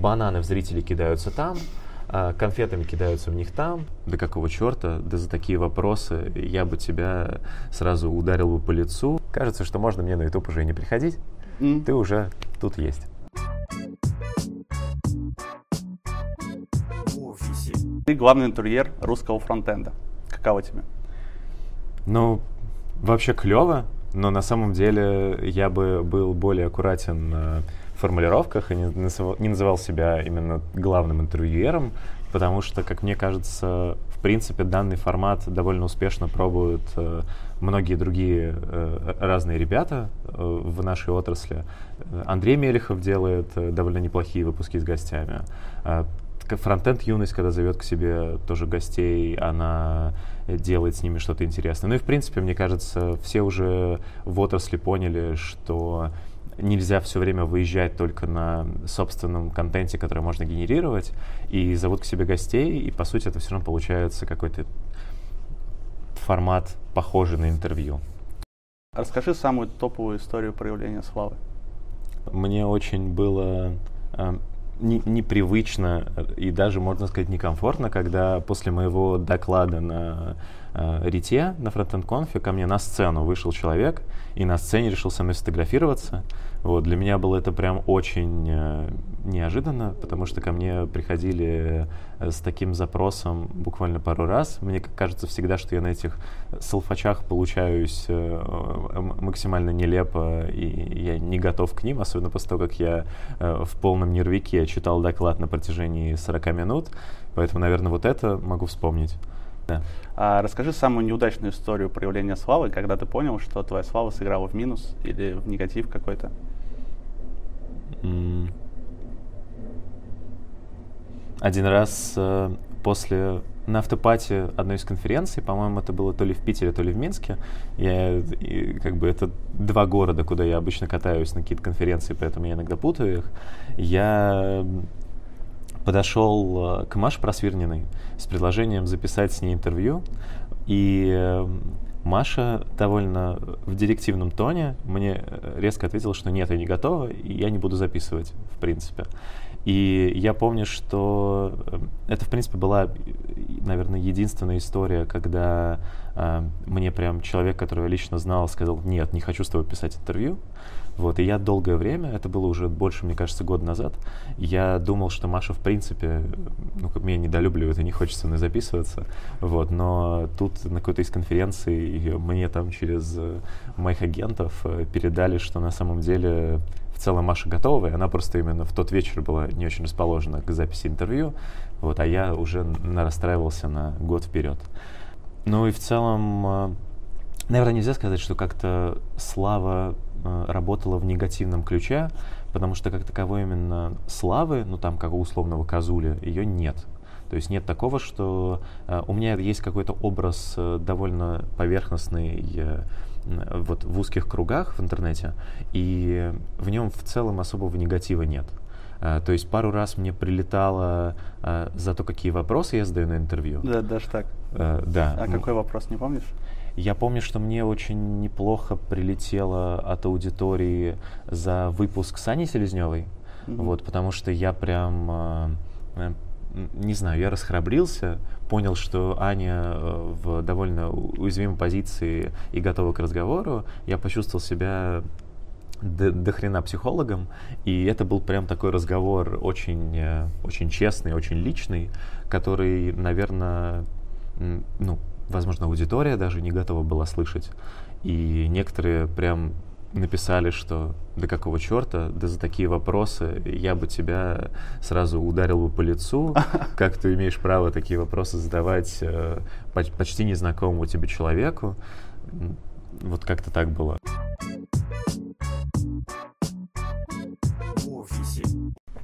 бананы в зрителей кидаются там, а конфетами кидаются в них там. Да какого черта? Да за такие вопросы я бы тебя сразу ударил бы по лицу. Кажется, что можно мне на YouTube уже и не приходить. Mm. Ты уже тут есть. Ты главный интерьер русского фронтенда. Каково тебе? Ну, вообще клево, но на самом деле я бы был более аккуратен формулировках и не называл, себя именно главным интервьюером, потому что, как мне кажется, в принципе, данный формат довольно успешно пробуют э, многие другие э, разные ребята э, в нашей отрасли. Андрей Мелехов делает довольно неплохие выпуски с гостями. Фронтенд юность, когда зовет к себе тоже гостей, она делает с ними что-то интересное. Ну и в принципе, мне кажется, все уже в отрасли поняли, что нельзя все время выезжать только на собственном контенте, который можно генерировать, и зовут к себе гостей, и по сути это все равно получается какой-то формат, похожий на интервью. Расскажи самую топовую историю проявления славы. Мне очень было э, не, непривычно и даже, можно сказать, некомфортно, когда после моего доклада на Рите, на фронтенд конфе, ко мне на сцену вышел человек и на сцене решил со мной сфотографироваться. Вот, для меня было это прям очень э, неожиданно, потому что ко мне приходили э, с таким запросом буквально пару раз. Мне кажется всегда, что я на этих салфачах получаюсь э, максимально нелепо, и я не готов к ним, особенно после того, как я э, в полном нервике читал доклад на протяжении 40 минут. Поэтому, наверное, вот это могу вспомнить. Да. А расскажи самую неудачную историю проявления славы, когда ты понял, что твоя слава сыграла в минус или в негатив какой-то. Один раз э, после на автопате одной из конференций, по-моему, это было то ли в Питере, то ли в Минске. Я, и, как бы это два города, куда я обычно катаюсь на какие-то конференции, поэтому я иногда путаю их. Я подошел э, к Маше Просвирниной с предложением записать с ней интервью. И э, Маша довольно в директивном тоне мне э, резко ответила, что нет, я не готова, и я не буду записывать, в принципе. И я помню, что это, в принципе, была, наверное, единственная история, когда э, мне прям человек, которого я лично знал, сказал, нет, не хочу с тобой писать интервью. Вот, и я долгое время, это было уже больше, мне кажется, год назад, я думал, что Маша, в принципе, ну, меня недолюбливает и не хочет со мной записываться, вот, но тут на какой-то из конференций мне там через э, моих агентов э, передали, что на самом деле в целом Маша готова, и она просто именно в тот вечер была не очень расположена к записи интервью, вот, а я уже расстраивался на год вперед. Ну и в целом, э, наверное, нельзя сказать, что как-то слава работала в негативном ключе, потому что как таковой именно славы, ну там как у условного Казули, ее нет. То есть нет такого, что э, у меня есть какой-то образ э, довольно поверхностный э, вот в узких кругах в интернете, и в нем в целом особого негатива нет. То есть пару раз мне прилетало за то, какие вопросы я задаю на интервью. Да, даже так. Да. А какой вопрос, не помнишь? Я помню, что мне очень неплохо прилетело от аудитории за выпуск Сани Селезневой. Mm-hmm. Вот, потому что я прям, э, не знаю, я расхрабрился, понял, что Аня э, в довольно уязвимой позиции и готова к разговору. Я почувствовал себя до, до хрена психологом, и это был прям такой разговор очень, э, очень честный, очень личный, который, наверное, ну, возможно, аудитория даже не готова была слышать. И некоторые прям написали, что да какого черта, да за такие вопросы я бы тебя сразу ударил бы по лицу, как ты имеешь право такие вопросы задавать э, почти незнакомому тебе человеку. Вот как-то так было.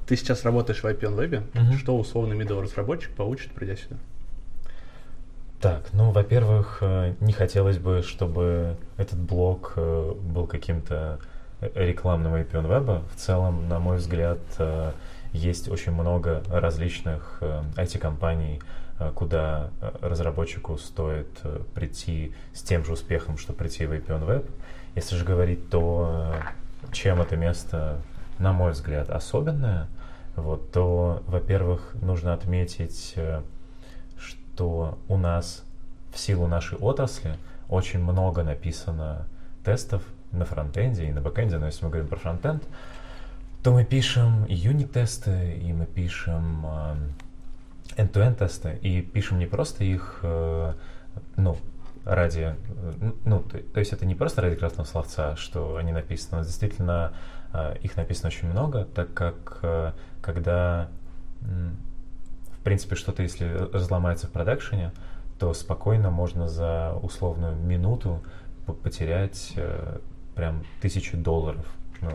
Ты сейчас работаешь в IPN Web. Угу. Что условный middle разработчик получит, придя сюда? Так, ну, во-первых, э, не хотелось бы, чтобы этот блог э, был каким-то э, рекламным VPN веба. В целом, на мой взгляд, есть очень много различных IT-компаний, куда разработчику стоит прийти с тем же успехом, что прийти в VPN Web. Если же говорить, то чем это место, на мой взгляд, особенное, вот, то, во-первых, нужно отметить, что у нас в силу нашей отрасли очень много написано тестов на фронтенде и на бэкенде, но если мы говорим про фронтенд, то мы пишем и юнит-тесты, и мы пишем э, end-to-end тесты, и пишем не просто их, э, ну, ради, ну, то, то есть это не просто ради красного словца, что они написаны, но действительно их написано очень много, так как когда, в принципе, что-то, если разломается в продакшене, то спокойно можно за условную минуту потерять э, прям тысячу долларов. Ну,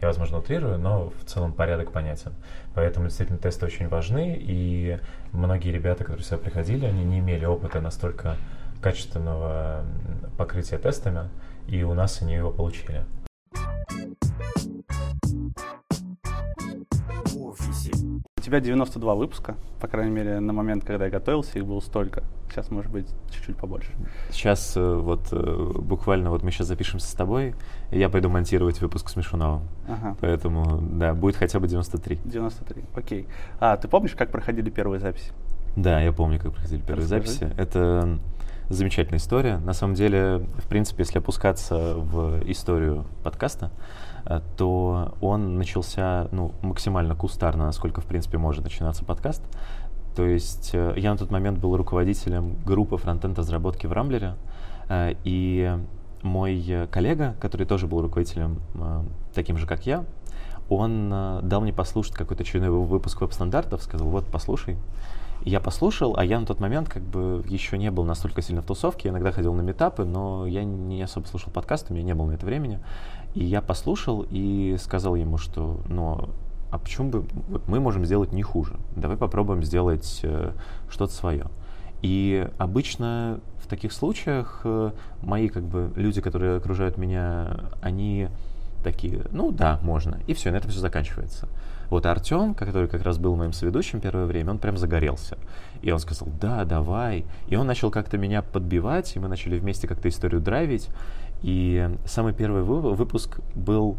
я, возможно, утрирую, но в целом порядок понятен. Поэтому действительно тесты очень важны, и многие ребята, которые сюда приходили, они не имели опыта настолько качественного покрытия тестами, и у нас они его получили. Тебя 92 выпуска, по крайней мере, на момент, когда я готовился, их было столько. Сейчас, может быть, чуть-чуть побольше. Сейчас э, вот э, буквально вот мы сейчас запишемся с тобой, и я пойду монтировать выпуск с Мишуновым. Ага. Поэтому, да, будет хотя бы 93. 93, окей. А, ты помнишь, как проходили первые записи? Да, я помню, как проходили первые Расскажи. записи. Это замечательная история. На самом деле, в принципе, если опускаться в историю подкаста, то он начался ну, максимально кустарно, насколько, в принципе, может начинаться подкаст. То есть э, я на тот момент был руководителем группы фронтенд разработки в Рамблере, э, и мой коллега, который тоже был руководителем таким же, как я, он дал мне послушать какой-то очередной выпуск веб-стандартов, сказал, вот, послушай. Я послушал, а я на тот момент как бы еще не был настолько сильно в тусовке, я иногда ходил на метапы, но я не особо слушал подкасты, у меня не было на это времени. И я послушал и сказал ему, что, ну, а почему бы мы можем сделать не хуже? Давай попробуем сделать э, что-то свое. И обычно в таких случаях э, мои как бы люди, которые окружают меня, они такие, ну да, можно. И все, на этом все заканчивается. Вот Артем, который как раз был моим соведущим первое время, он прям загорелся. И он сказал, да, давай. И он начал как-то меня подбивать, и мы начали вместе как-то историю драйвить. И самый первый выпуск был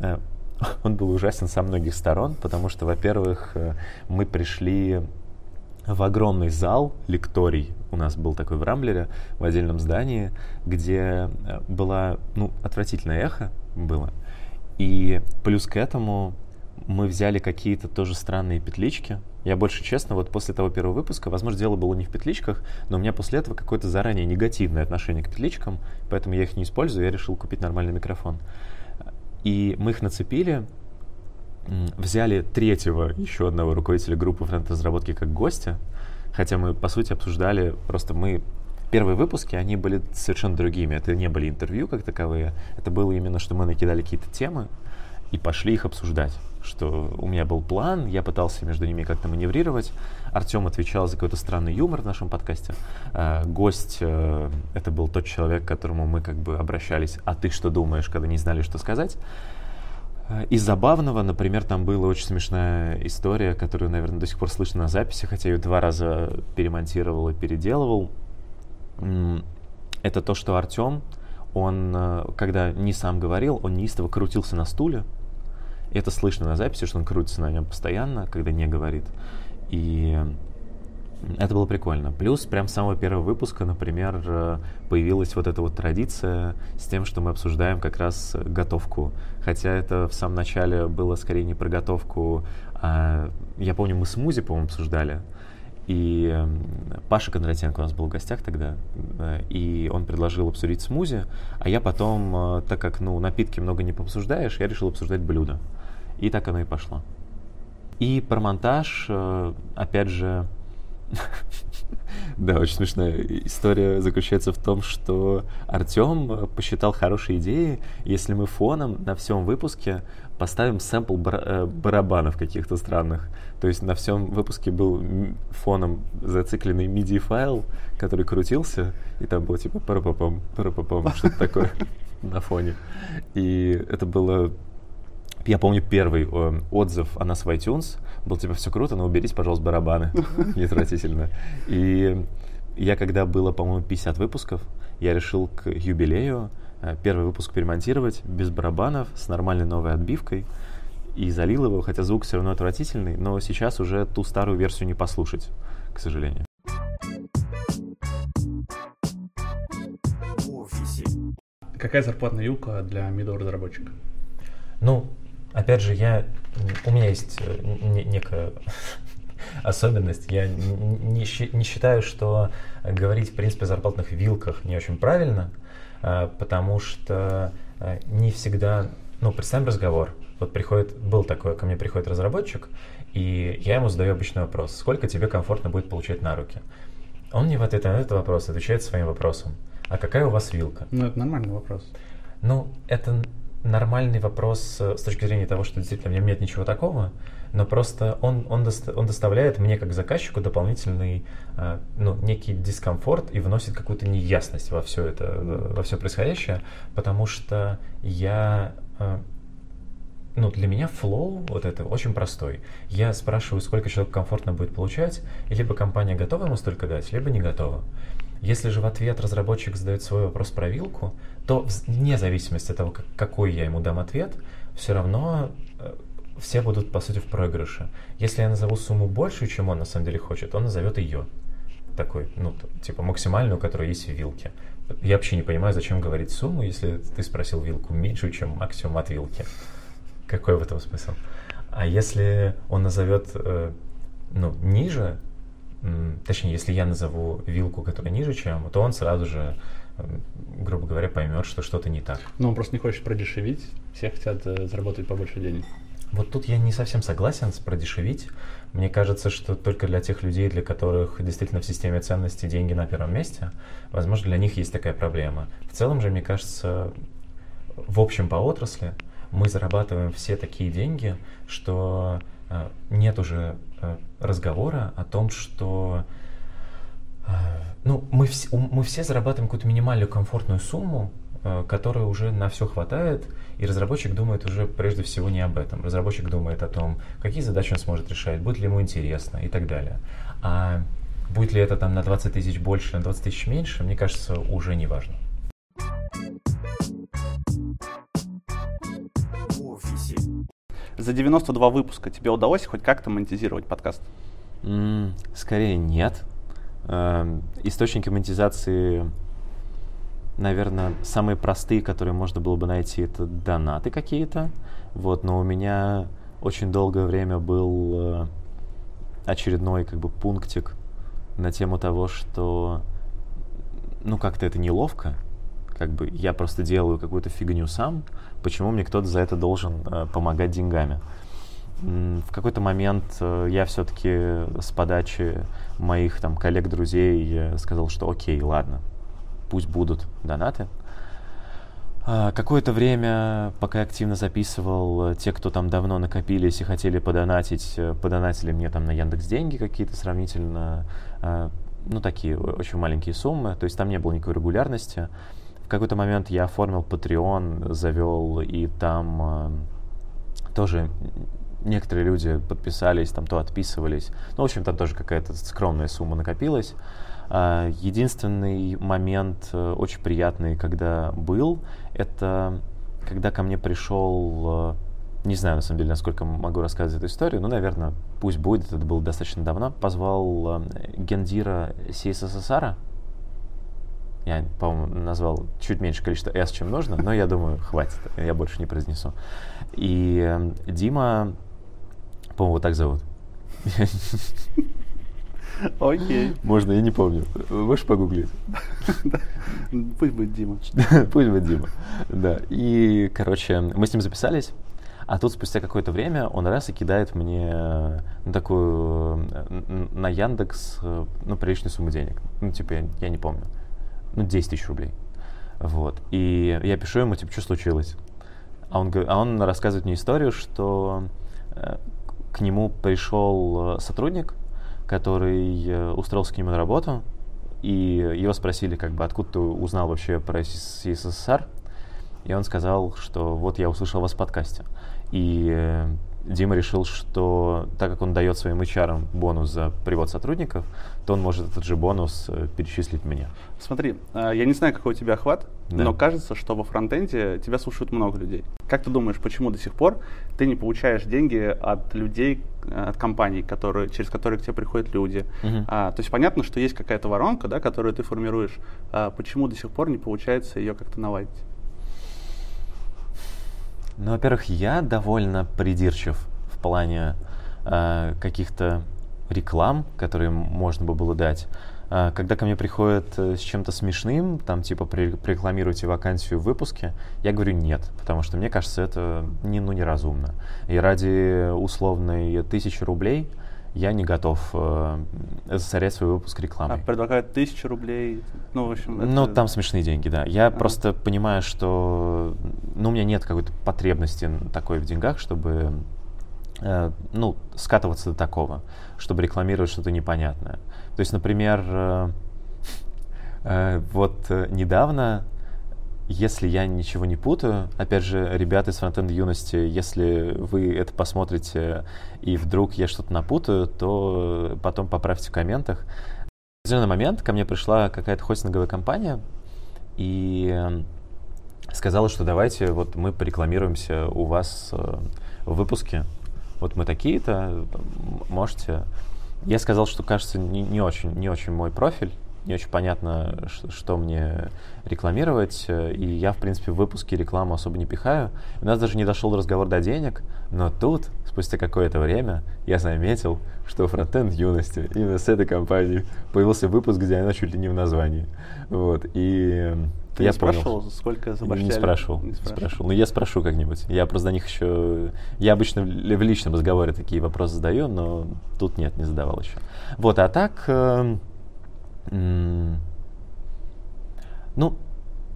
э, он был ужасен со многих сторон, потому что, во-первых, э, мы пришли в огромный зал лекторий. У нас был такой в Рамблере, в отдельном здании, где э, была, ну, отвратительное эхо было. И плюс к этому мы взяли какие-то тоже странные петлички, я больше честно, вот после того первого выпуска, возможно, дело было не в петличках, но у меня после этого какое-то заранее негативное отношение к петличкам, поэтому я их не использую, я решил купить нормальный микрофон. И мы их нацепили, взяли третьего, еще одного руководителя группы фронт-разработки как гостя, хотя мы, по сути, обсуждали, просто мы первые выпуски, они были совершенно другими. Это не были интервью как таковые, это было именно, что мы накидали какие-то темы и пошли их обсуждать что у меня был план, я пытался между ними как-то маневрировать. Артем отвечал за какой-то странный юмор в нашем подкасте. Э, гость э, — это был тот человек, к которому мы как бы обращались, а ты что думаешь, когда не знали, что сказать? Э, из забавного, например, там была очень смешная история, которую, наверное, до сих пор слышно на записи, хотя ее два раза перемонтировал и переделывал. Это то, что Артем, он, э, когда не сам говорил, он неистово крутился на стуле, это слышно на записи, что он крутится на нем постоянно, когда не говорит. И это было прикольно. Плюс, прям с самого первого выпуска, например, появилась вот эта вот традиция с тем, что мы обсуждаем как раз готовку. Хотя это в самом начале было скорее не про готовку, а я помню, мы с Музи, по-моему, обсуждали. И Паша Кондратенко у нас был в гостях тогда, э, и он предложил обсудить смузи, а я потом, э, так как ну, напитки много не обсуждаешь, я решил обсуждать блюда. И так оно и пошло. И про монтаж, э, опять же, да, очень смешная история заключается в том, что Артем посчитал хорошей идеей, если мы фоном на всем выпуске поставим сэмпл бар- э, барабанов каких-то странных. То есть на всем выпуске был фоном зацикленный MIDI файл, который крутился, и там было типа парапапам, парапапам, что-то такое на фоне. И это было я помню первый э, отзыв о нас в iTunes был типа все круто, но уберите, пожалуйста, барабаны. Неотвратительно. И я когда было, по-моему, 50 выпусков, я решил к юбилею э, первый выпуск перемонтировать без барабанов, с нормальной новой отбивкой. и залил его, хотя звук все равно отвратительный, но сейчас уже ту старую версию не послушать, к сожалению. Какая зарплатная юлка для middle разработчика? Ну, опять же, я, у меня есть э, не, некая особенность. Я не, не считаю, что говорить, в принципе, о зарплатных вилках не очень правильно, а, потому что а, не всегда... Ну, представим разговор. Вот приходит, был такой, ко мне приходит разработчик, и я ему задаю обычный вопрос. Сколько тебе комфортно будет получать на руки? Он мне в ответ на этот вопрос отвечает своим вопросом. А какая у вас вилка? Ну, это нормальный вопрос. Ну, это нормальный вопрос э, с точки зрения того, что действительно в нем нет ничего такого, но просто он, он, доста, он доставляет мне как заказчику дополнительный, э, ну, некий дискомфорт и вносит какую-то неясность во все это, э, во все происходящее, потому что я ну, для меня флоу вот это очень простой. Я спрашиваю, сколько человек комфортно будет получать, и либо компания готова ему столько дать, либо не готова. Если же в ответ разработчик задает свой вопрос про вилку, то вне зависимости от того, какой я ему дам ответ, все равно э, все будут, по сути, в проигрыше. Если я назову сумму большую, чем он на самом деле хочет, он назовет ее. Такой, ну, типа максимальную, которая есть в вилке. Я вообще не понимаю, зачем говорить сумму, если ты спросил вилку меньше, чем максимум от вилки. Какой в этом смысл? А если он назовет, э, ну, ниже, точнее, если я назову вилку, которая ниже, чем, то он сразу же, грубо говоря, поймет, что что-то не так. Но он просто не хочет продешевить, все хотят э, заработать побольше денег. Вот тут я не совсем согласен с продешевить. Мне кажется, что только для тех людей, для которых действительно в системе ценностей деньги на первом месте, возможно, для них есть такая проблема. В целом же, мне кажется, в общем по отрасли мы зарабатываем все такие деньги, что нет уже э, разговора о том, что э, ну, мы, вс- мы все зарабатываем какую-то минимальную комфортную сумму, которая уже на все хватает, и разработчик думает уже прежде всего не об этом. Разработчик думает о том, какие задачи он сможет решать, будет ли ему интересно и так далее. А будет ли это там на 20 тысяч больше, на 20 тысяч меньше, мне кажется, уже не важно. За 92 выпуска тебе удалось хоть как-то монетизировать подкаст? Mm, скорее нет. Э, источники монетизации, наверное, самые простые, которые можно было бы найти, это донаты какие-то. Вот, но у меня очень долгое время был э, очередной как бы пунктик на тему того, что ну как-то это неловко, как бы я просто делаю какую-то фигню сам, почему мне кто-то за это должен э, помогать деньгами? В какой-то момент э, я все-таки с подачи моих там коллег, друзей э, сказал, что окей, ладно, пусть будут донаты. А, какое-то время, пока я активно записывал, те, кто там давно накопились и хотели подонатить, подонатили мне там на Яндекс деньги какие-то сравнительно, ну, такие очень маленькие суммы, то есть там не было никакой регулярности. В какой-то момент я оформил Patreon, завел, и там э, тоже некоторые люди подписались, там то отписывались. Ну, в общем, там тоже какая-то скромная сумма накопилась. Э, единственный момент э, очень приятный, когда был, это когда ко мне пришел, э, не знаю, на самом деле, насколько могу рассказывать эту историю, но, наверное, пусть будет, это было достаточно давно, позвал э, гендира СССР, я, по-моему, назвал чуть меньше количество S, чем нужно, но я думаю, хватит, я больше не произнесу. И э, Дима, по-моему, вот так зовут. Окей. Можно, я не помню. Можешь погуглить? Пусть будет Дима. Пусть будет Дима. Да. И, короче, мы с ним записались. А тут спустя какое-то время он раз и кидает мне ну, такую на Яндекс ну, приличную сумму денег. Ну, типа, я, я не помню ну, 10 тысяч рублей. Вот. И я пишу ему, типа, что случилось? А он, а он рассказывает мне историю, что э, к нему пришел э, сотрудник, который э, устроился к нему на работу, и его спросили, как бы, откуда ты узнал вообще про СССР, и он сказал, что вот я услышал вас в подкасте. И Дима решил, что так как он дает своим HR бонус за привод сотрудников, то он может этот же бонус э, перечислить мне. Смотри, э, я не знаю, какой у тебя охват, Да. но кажется, что во фронтенде тебя слушают много людей. Как ты думаешь, почему до сих пор ты не получаешь деньги от людей, э, от компаний, которые, через которые к тебе приходят люди? Мгм. А, то есть понятно, что есть какая-то воронка, да, которую ты формируешь. А почему до сих пор не получается ее как-то наладить? Ну, во-первых, я довольно придирчив в плане э, каких-то реклам, которые можно бы было дать. Э, когда ко мне приходят э, с чем-то смешным, там типа «При- прорекламируйте вакансию в выпуске, я говорю нет, потому что мне кажется это не, ну, неразумно. И ради условной тысячи рублей я не готов э, засорять свой выпуск А, рекламой. предлагают тысячу рублей. Ну, в общем, Ну, это- там смешные деньги, да. Я Ага. просто понимаю, что ну, у меня нет какой-то потребности такой в деньгах, чтобы э, ну, скатываться до такого, чтобы рекламировать что-то непонятное. То есть, например, э, э, вот э, недавно, если я ничего не путаю, опять же, ребята из фронтенд юности, если вы это посмотрите и вдруг я что-то напутаю, то потом поправьте в комментах. В определенный момент ко мне пришла какая-то хостинговая компания и сказала, что давайте вот мы порекламируемся у вас э, в выпуске. Вот мы такие-то, можете. Я сказал, что кажется не, не очень, не очень мой профиль, не очень понятно, что мне рекламировать, э, и я, в принципе, в выпуске рекламу особо не пихаю. У нас даже не дошел разговор до денег, но тут, спустя какое-то время, я заметил, что фронтенд юности именно с этой компании появился выпуск, где она чуть ли не в названии. Вот, и э, Ты я не понял, спрашивал, сколько не забашляли? спрашивал, не спрашивал. Но я спрошу как-нибудь. Я просто до них еще... Я обычно в ли- в личном разговоре такие вопросы задаю, но тут нет, не задавал еще. Вот, а так... Ну,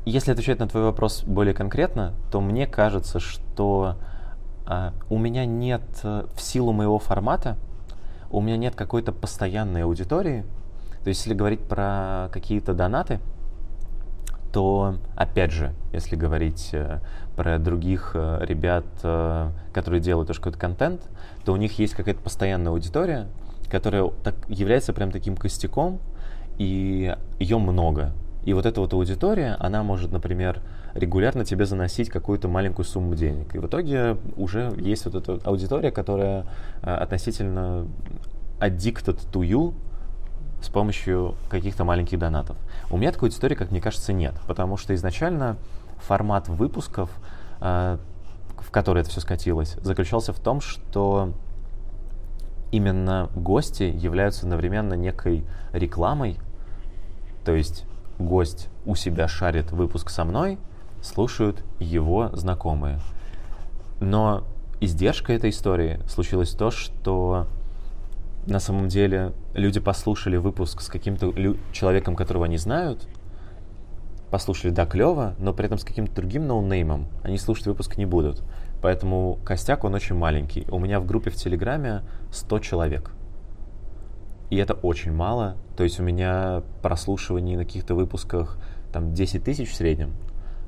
если отвечать на твой вопрос более конкретно, то мне кажется, что а, у меня нет, э, в силу моего формата, у меня нет какой-то постоянной аудитории. То есть, если говорить про какие-то донаты, то, опять же, если говорить э, про других э, ребят, э, которые делают тоже какой-то контент, то у них есть какая-то постоянная аудитория, которая так, является прям таким костяком, и ее много. И вот эта вот аудитория, она может, например, регулярно тебе заносить какую-то маленькую сумму денег. И в итоге уже есть вот эта аудитория, которая э, относительно addicted to you, с помощью каких-то маленьких донатов. У меня такой аудитории, как мне кажется, нет, потому что изначально формат выпусков, э, в который это все скатилось, заключался в том, что именно гости являются одновременно некой рекламой, то есть гость у себя шарит выпуск со мной, слушают его знакомые. Но издержка этой истории случилось то, что на самом деле люди послушали выпуск с каким-то лю- человеком, которого они знают, послушали, да, клево, но при этом с каким-то другим ноунеймом они слушать выпуск не будут. Поэтому костяк, он очень маленький. У меня в группе в Телеграме 100 человек. И это очень мало. То есть у меня прослушиваний на каких-то выпусках там 10 тысяч в среднем,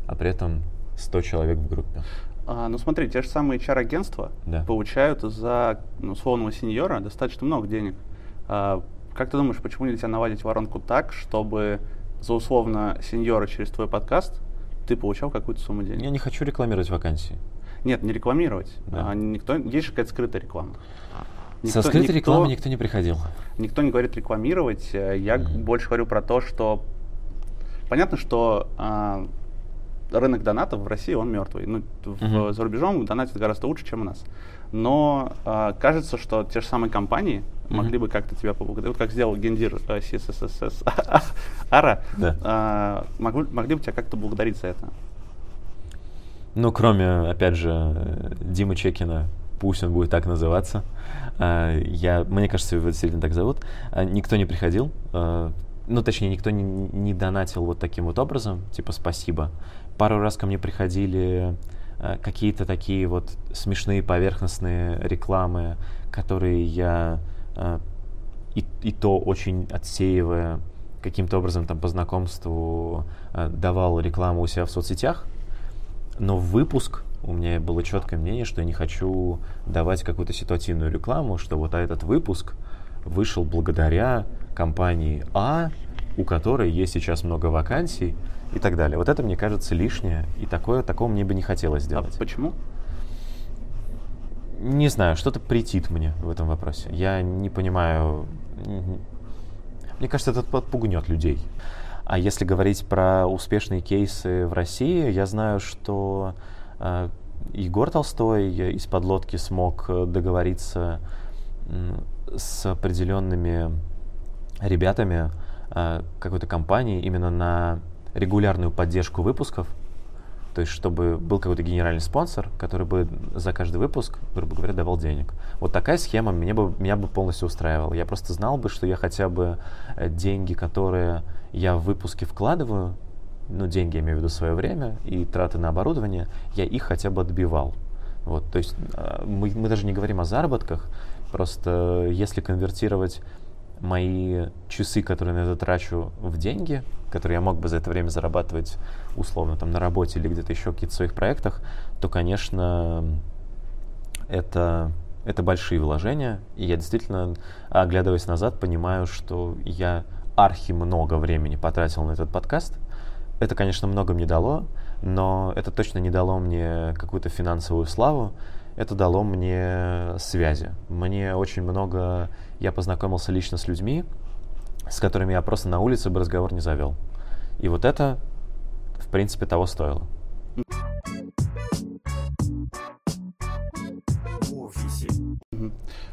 а при этом 100 человек в группе. А, ну смотри, те же самые HR-агентства Да. получают за ну, условного сеньора достаточно много денег. А, как ты думаешь, почему нельзя наладить воронку так, чтобы за условно сеньора через твой подкаст ты получал какую-то сумму денег? Я не хочу рекламировать вакансии. Нет, не рекламировать. Да. А, никто, есть же какая-то скрытая реклама. Со скрытой рекламой никто не приходил. Никто не говорит рекламировать. Э, Я Мгм. больше говорю про то, что понятно, что а, рынок донатов в России он мертвый. Ну, в- Мгм. за рубежом донатят гораздо лучше, чем у нас. Но а, кажется, что те же самые компании Мгм. могли бы как-то тебя поблагодарить. Вот как сделал гендир э, CSSS Ара, Да. а, могли, могли бы тебя как-то благодарить за это. Ну, кроме, опять же, Димы Чекина, пусть он будет так называться. а, Я, мне кажется, его действительно так зовут. а, Никто не приходил. а, Ну, точнее, никто не, не донатил вот таким вот образом, типа спасибо. Пару раз ко мне приходили какие-то такие вот смешные поверхностные рекламы, которые я и, и то очень отсеивая каким-то образом там по знакомству давал рекламу у себя в соцсетях, но выпуск у меня было четкое мнение, что я не хочу давать какую-то ситуативную рекламу, что вот этот выпуск вышел благодаря компании А, у которой есть сейчас много вакансий и так далее. Вот это, мне кажется, лишнее, и такое, такого мне бы не хотелось сделать. А почему? Не знаю, что-то претит мне в этом вопросе. Я не понимаю... Мне кажется, это подпугнет людей. А если говорить про успешные кейсы в России, я знаю, что э, Егор Толстой из подлодки смог договориться с определенными ребятами э, какой-то компании именно на регулярную поддержку выпусков. То есть, чтобы был какой-то генеральный спонсор, который бы за каждый выпуск, грубо говоря, давал денег. Вот такая схема меня бы, меня бы полностью устраивала. Я просто знал бы, что я хотя бы э, деньги, которые я в выпуске вкладываю, ну, деньги, я имею в виду свое время и траты на оборудование, я их хотя бы отбивал. Вот, то есть а, мы, мы даже не говорим о заработках, просто если конвертировать мои часы, которые на это трачу в деньги, которые я мог бы за это время зарабатывать условно там на работе или где-то еще в каких-то своих проектах, то, конечно, это, это большие вложения. И я действительно, оглядываясь назад, понимаю, что я архи много времени потратил на этот подкаст. Это, конечно, много мне дало, но это точно не дало мне какую-то финансовую славу. Это дало мне связи. Мне очень много... Я познакомился лично с людьми, с которыми я просто на улице бы разговор не завел. И вот это, в принципе, того стоило.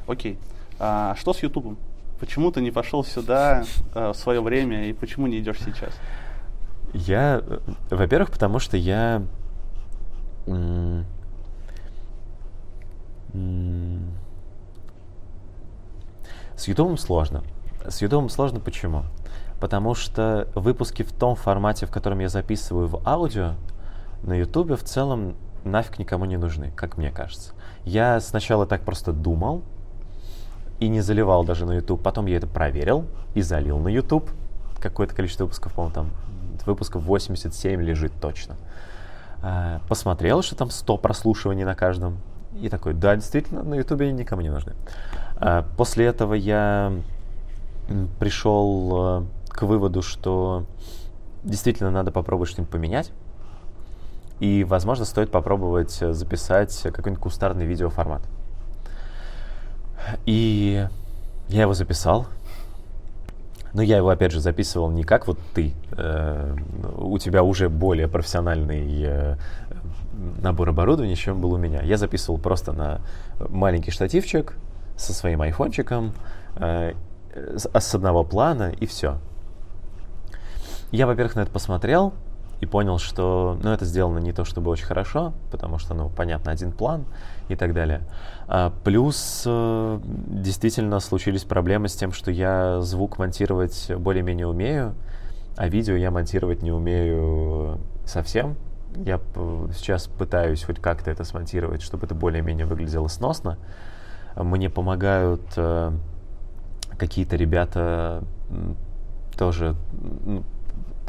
Окей. А что с Ютубом? Почему ты не пошел сюда э, в свое время и почему не идешь сейчас? Я, э, во-первых, потому что я с Ютубом сложно. С Ютубом сложно почему? Потому что выпуски в том формате, в котором я записываю в аудио, на Ютубе в целом нафиг никому не нужны, как мне кажется. Я сначала так просто думал, и не заливал даже на YouTube. Потом я это проверил и залил на YouTube. Какое-то количество выпусков, по-моему, там выпусков 87 лежит точно. А, посмотрел, что там 100 прослушиваний на каждом. И такой, да, действительно, на YouTube они никому не нужны. А, после этого я пришел э, к выводу, что действительно надо попробовать что-нибудь поменять. И, возможно, стоит попробовать записать какой-нибудь кустарный видеоформат. И я его записал. Но я его, опять же, записывал не как вот ты. Э, у тебя уже более профессиональный э, набор оборудования, чем был у меня. Я записывал просто на маленький штативчик со своим айфончиком, э, с, с одного плана, и все. Я, во-первых, на это посмотрел, и понял, что ну, это сделано не то чтобы очень хорошо, потому что, ну, понятно, один план и так далее. А, плюс э, действительно случились проблемы с тем, что я звук монтировать более-менее умею, а видео я монтировать не умею совсем. Я сейчас пытаюсь хоть как-то это смонтировать, чтобы это более-менее выглядело сносно. Мне помогают э, какие-то ребята тоже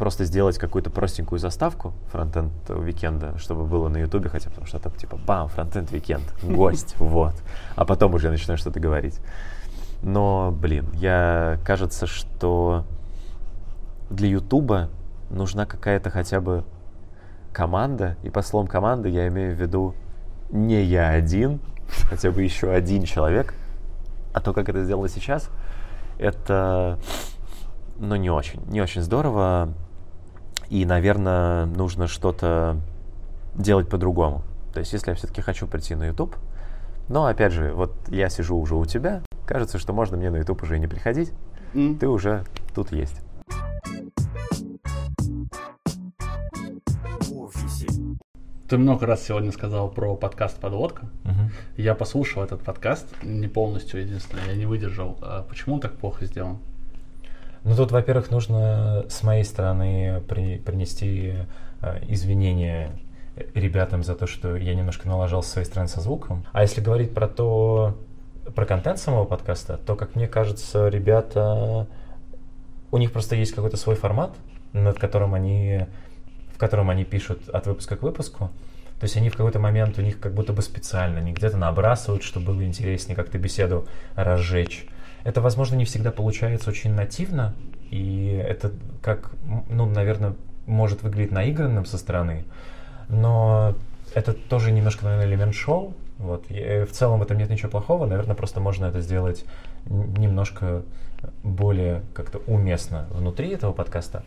просто сделать какую-то простенькую заставку Frontend Weekend 'а, чтобы было на ютубе хотя потому что там типа бам, Frontend Weekend, гость, вот. А потом уже начинаю что-то говорить. Но, блин, я, кажется, что для ютуба нужна какая-то хотя бы команда, и по словам команды я имею в виду не я один, хотя бы еще один человек, а то, как это сделано сейчас, это, ну, не очень, не очень здорово. И, наверное, нужно что-то делать по-другому. То есть, если я все-таки хочу прийти на YouTube, но, опять же, вот я сижу уже у тебя, кажется, что можно мне на YouTube уже и не приходить, mm. ты уже тут есть. Ты много раз сегодня сказал про подкаст «Подводка». Угу. Я послушал этот подкаст, не полностью, единственное, я не выдержал. А почему он так плохо сделан? Ну тут, во-первых, нужно с моей стороны при, принести э, извинения ребятам за то, что я немножко налажал с своей стороны со звуком. А если говорить про то, про контент самого подкаста, то, как мне кажется, ребята, у них просто есть какой-то свой формат, над которым они, в котором они пишут от выпуска к выпуску. То есть они в какой-то момент, у них как будто бы специально, они где-то набрасывают, чтобы было интереснее как-то беседу разжечь. Это, возможно, не всегда получается очень нативно, и это как, ну, наверное, может выглядеть наигранным со стороны, но это тоже немножко, наверное, элемент шоу. Вот. И э, в целом в этом нет ничего плохого. Наверное, просто можно это сделать немножко более как-то уместно внутри этого подкаста.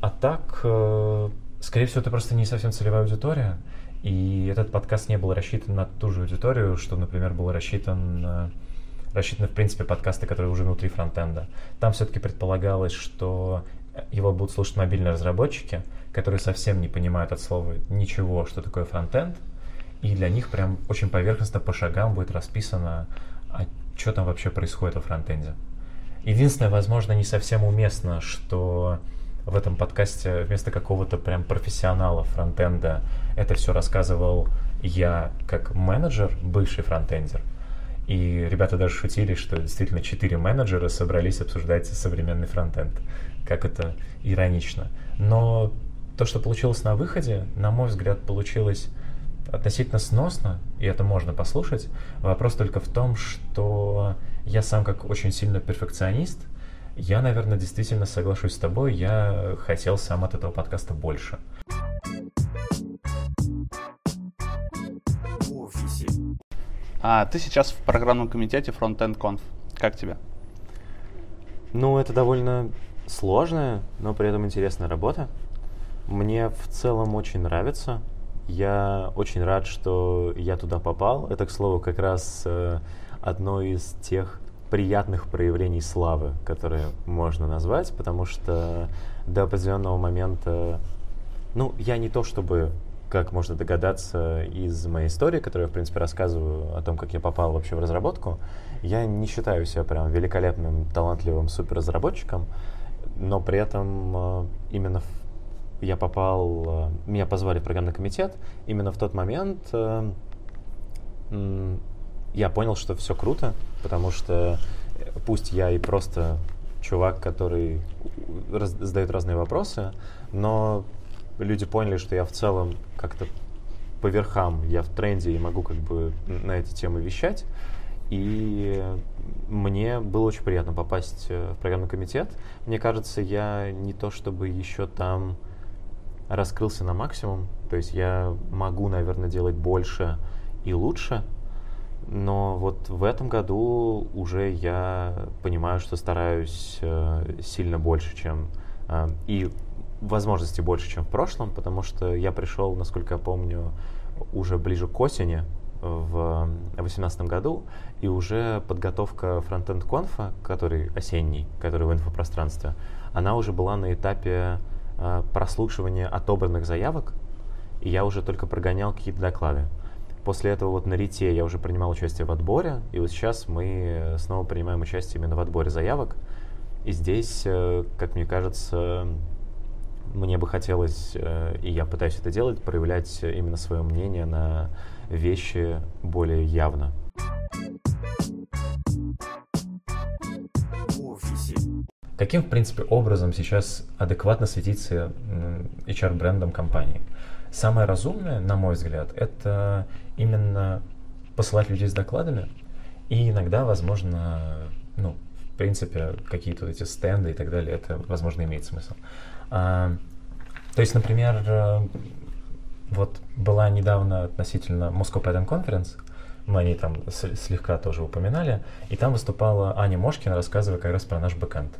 А так, э, скорее всего, это просто не совсем целевая аудитория. И этот подкаст не был рассчитан на ту же аудиторию, что, например, был рассчитан рассчитаны, в принципе, подкасты, которые уже внутри фронтенда. Там все-таки предполагалось, что его будут слушать мобильные разработчики, которые совсем не понимают от слова ничего, что такое фронтенд, и для них прям очень поверхностно по шагам будет расписано, а что там вообще происходит во фронтенде. Единственное, возможно, не совсем уместно, что в этом подкасте вместо какого-то прям профессионала фронтенда это все рассказывал я как менеджер, бывший фронтендер. И ребята даже шутили, что действительно четыре менеджера собрались обсуждать современный фронтенд. Как это иронично. Но то, что получилось на выходе, на мой взгляд, получилось относительно сносно, и это можно послушать. Вопрос только в том, что я сам как очень сильно перфекционист, я, наверное, действительно соглашусь с тобой, я хотел сам от этого подкаста больше. А ты сейчас в программном комитете Frontend Conf. Как тебе? Ну, это довольно сложная, но при этом интересная работа. Мне в целом очень нравится. Я очень рад, что я туда попал. Это, к слову, как раз э, одно из тех приятных проявлений славы, которые можно назвать, потому что до определенного момента, ну, я не то чтобы как можно догадаться из моей истории, которую я, в принципе, рассказываю о том, как я попал вообще в разработку, я не считаю себя прям великолепным, талантливым суперразработчиком, но при этом э, именно я попал, э, меня позвали в программный комитет, именно в тот момент э, я понял, что все круто, потому что пусть я и просто чувак, который раз, задает разные вопросы, но люди поняли, что я в целом как-то по верхам, я в тренде и могу как бы на эти темы вещать. И мне было очень приятно попасть э, в программный комитет. Мне кажется, я не то чтобы еще там раскрылся на максимум. То есть я могу, наверное, делать больше и лучше. Но вот в этом году уже я понимаю, что стараюсь э, сильно больше, чем э, и возможностей больше, чем в прошлом, потому что я пришел, насколько я помню, уже ближе к осени в 2018 году, и уже подготовка фронтенд конфа, который осенний, который в инфопространстве, она уже была на этапе э, прослушивания отобранных заявок, и я уже только прогонял какие-то доклады. После этого вот на Рите я уже принимал участие в отборе, и вот сейчас мы снова принимаем участие именно в отборе заявок. И здесь, э, как мне кажется, мне бы хотелось, э, и я пытаюсь это делать, проявлять именно свое мнение на вещи более явно. Каким, в принципе, образом сейчас адекватно светиться HR-брендом компании? Самое разумное, на мой взгляд, это именно посылать людей с докладами и иногда, возможно, ну, в принципе, какие-то эти стенды и так далее, это, возможно, имеет смысл. А, то есть, например, э, вот была недавно относительно Moscow Pattern Conference, мы они там слегка тоже упоминали, и там выступала Аня Мошкина, рассказывая как раз про наш бэкэнд.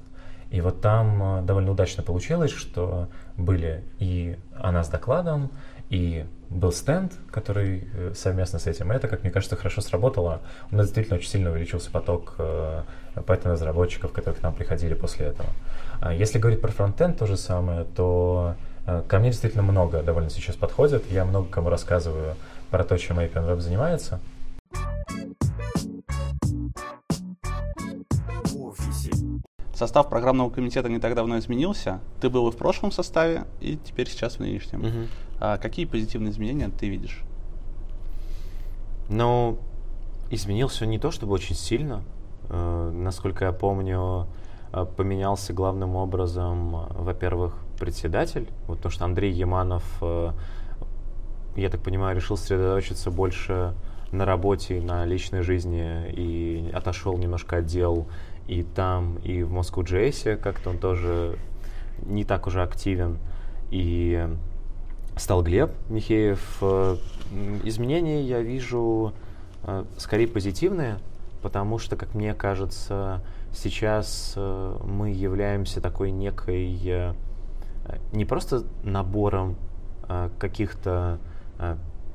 И вот там э, довольно удачно получилось, что были и она с докладом, и был стенд, который э, совместно с этим. И это, как мне кажется, хорошо сработало. У нас действительно очень сильно увеличился поток Python разработчиков, которые к нам приходили после этого. А если говорить про фронтенд то же самое, то э, ко мне действительно много довольно сейчас подходит. Я много кому рассказываю про то, чем Appian Web занимается. Состав программного комитета не так давно изменился. Ты был и в прошлом составе, и теперь сейчас в нынешнем. Угу. А какие позитивные изменения ты видишь? Ну, изменился не то чтобы очень сильно. Э, насколько я помню, э, поменялся главным образом, э, во-первых, председатель, вот то, что Андрей Яманов я так понимаю, решил сосредоточиться больше на работе, на личной жизни и отошел немножко от дел и там, и в Москву Джейсе, как-то он тоже не так уже активен. И стал Глеб Михеев. Э, изменения я вижу э, скорее позитивные, потому что, как мне кажется, сейчас э, мы являемся такой некой не просто набором каких-то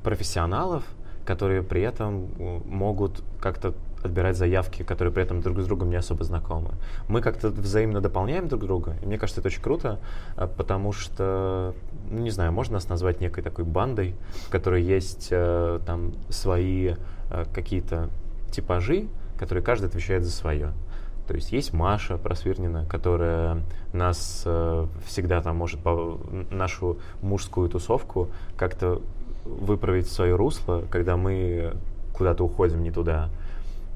профессионалов, которые при этом могут как-то отбирать заявки, которые при этом друг с другом не особо знакомы. Мы как-то взаимно дополняем друг друга, и мне кажется, это очень круто, а, потому что, ну, не знаю, можно нас назвать некой такой бандой, в которой есть э, там свои э, какие-то типажи, которые каждый отвечает за свое. То есть есть Маша Просвирнина, которая нас э, всегда там может по, нашу мужскую тусовку как-то выправить в свое русло, когда мы куда-то уходим не туда.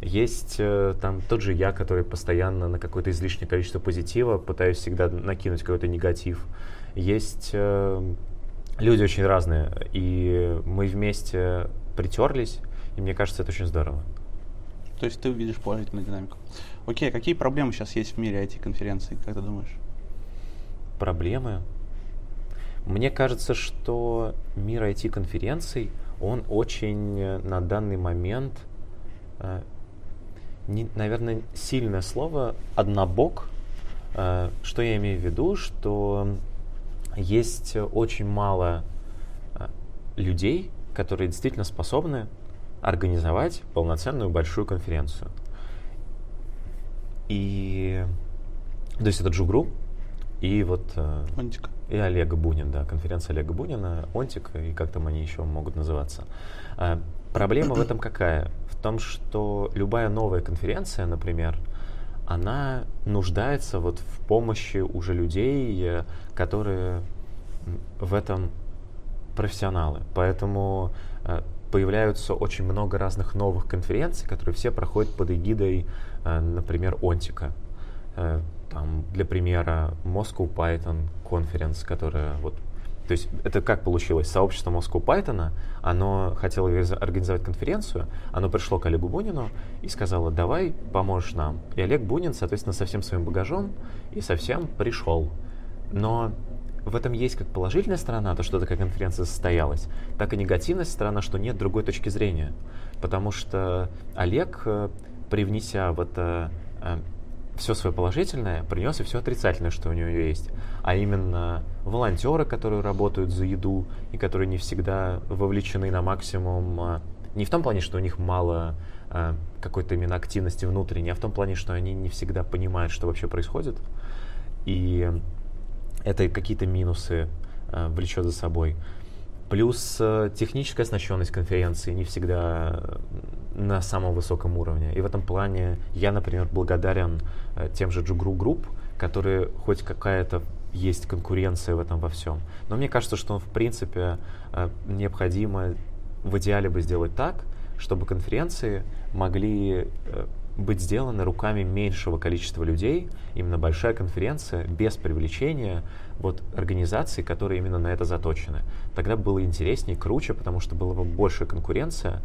Есть э, там тот же я, который постоянно на какое-то излишнее количество позитива пытаюсь всегда накинуть какой-то негатив. Есть э, люди очень разные, и мы вместе притерлись, и мне кажется, это очень здорово. То есть ты видишь положительную динамику. Окей, а какие проблемы сейчас есть в мире IT-конференций, как ты думаешь? Проблемы? Мне кажется, что мир IT-конференций, он очень э, на данный момент э, не, наверное, сильное слово «однобок». Э, что я имею в виду? Что есть очень мало э, людей, которые действительно способны организовать полноценную большую конференцию. И то есть это Джугру и вот э, Онтика. и Олега Бунин, да, конференция Олега Бунина, Онтик и как там они еще могут называться. Проблема в этом какая? Том, что любая новая конференция, например, она нуждается вот в помощи уже людей, э, которые в этом профессионалы. Поэтому э, появляются очень много разных новых конференций, которые все проходят под эгидой, э, например, Онтика. Там, для примера, Moscow Python Conference, которая вот то есть это как получилось? Сообщество Moscow Python, оно хотело организовать конференцию, оно пришло к Олегу Бунину и сказало, давай поможешь нам. И Олег Бунин, соответственно, со всем своим багажом и совсем пришел. Но в этом есть как положительная сторона, то, что такая конференция состоялась, так и негативная сторона, что нет другой точки зрения. Потому что Олег, э, привнеся в это э, все свое положительное, принес и все отрицательное, что у него есть. А именно волонтеры, которые работают за еду и которые не всегда вовлечены на максимум. А, не в том плане, что у них мало а, какой-то именно активности внутренней, а в том плане, что они не всегда понимают, что вообще происходит. И это какие-то минусы а, влечет за собой. Плюс э, техническая оснащенность конференции не всегда на самом высоком уровне. И в этом плане я, например, благодарен э, тем же JUG Ru Group, которые хоть какая-то есть конкуренция в этом во всем. Но мне кажется, что в принципе э, необходимо в идеале бы сделать так, чтобы конференции могли быть сделаны руками меньшего количества людей, именно большая конференция, без привлечения вот, организаций, которые именно на это заточены. Тогда было интереснее, круче, потому что была бы больше конкуренция,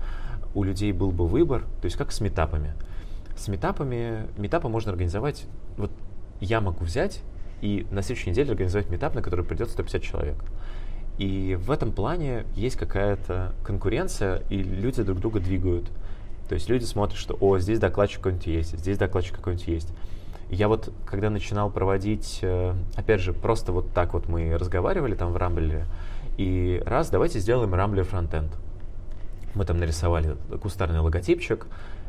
у людей был бы выбор, то есть как с метапами. С метапами, метапы можно организовать, вот я могу взять и на следующей неделе организовать метап, на который придет 150 человек. И в этом плане есть какая-то конкуренция, и люди друг друга двигают. То есть люди смотрят, что, о, здесь докладчик какой-нибудь есть, здесь докладчик какой-нибудь есть. Я вот, когда начинал проводить, э, опять же, просто вот так вот мы разговаривали там в Рамблере, и раз, давайте сделаем Рамблер фронтенд. Мы там нарисовали кустарный логотипчик,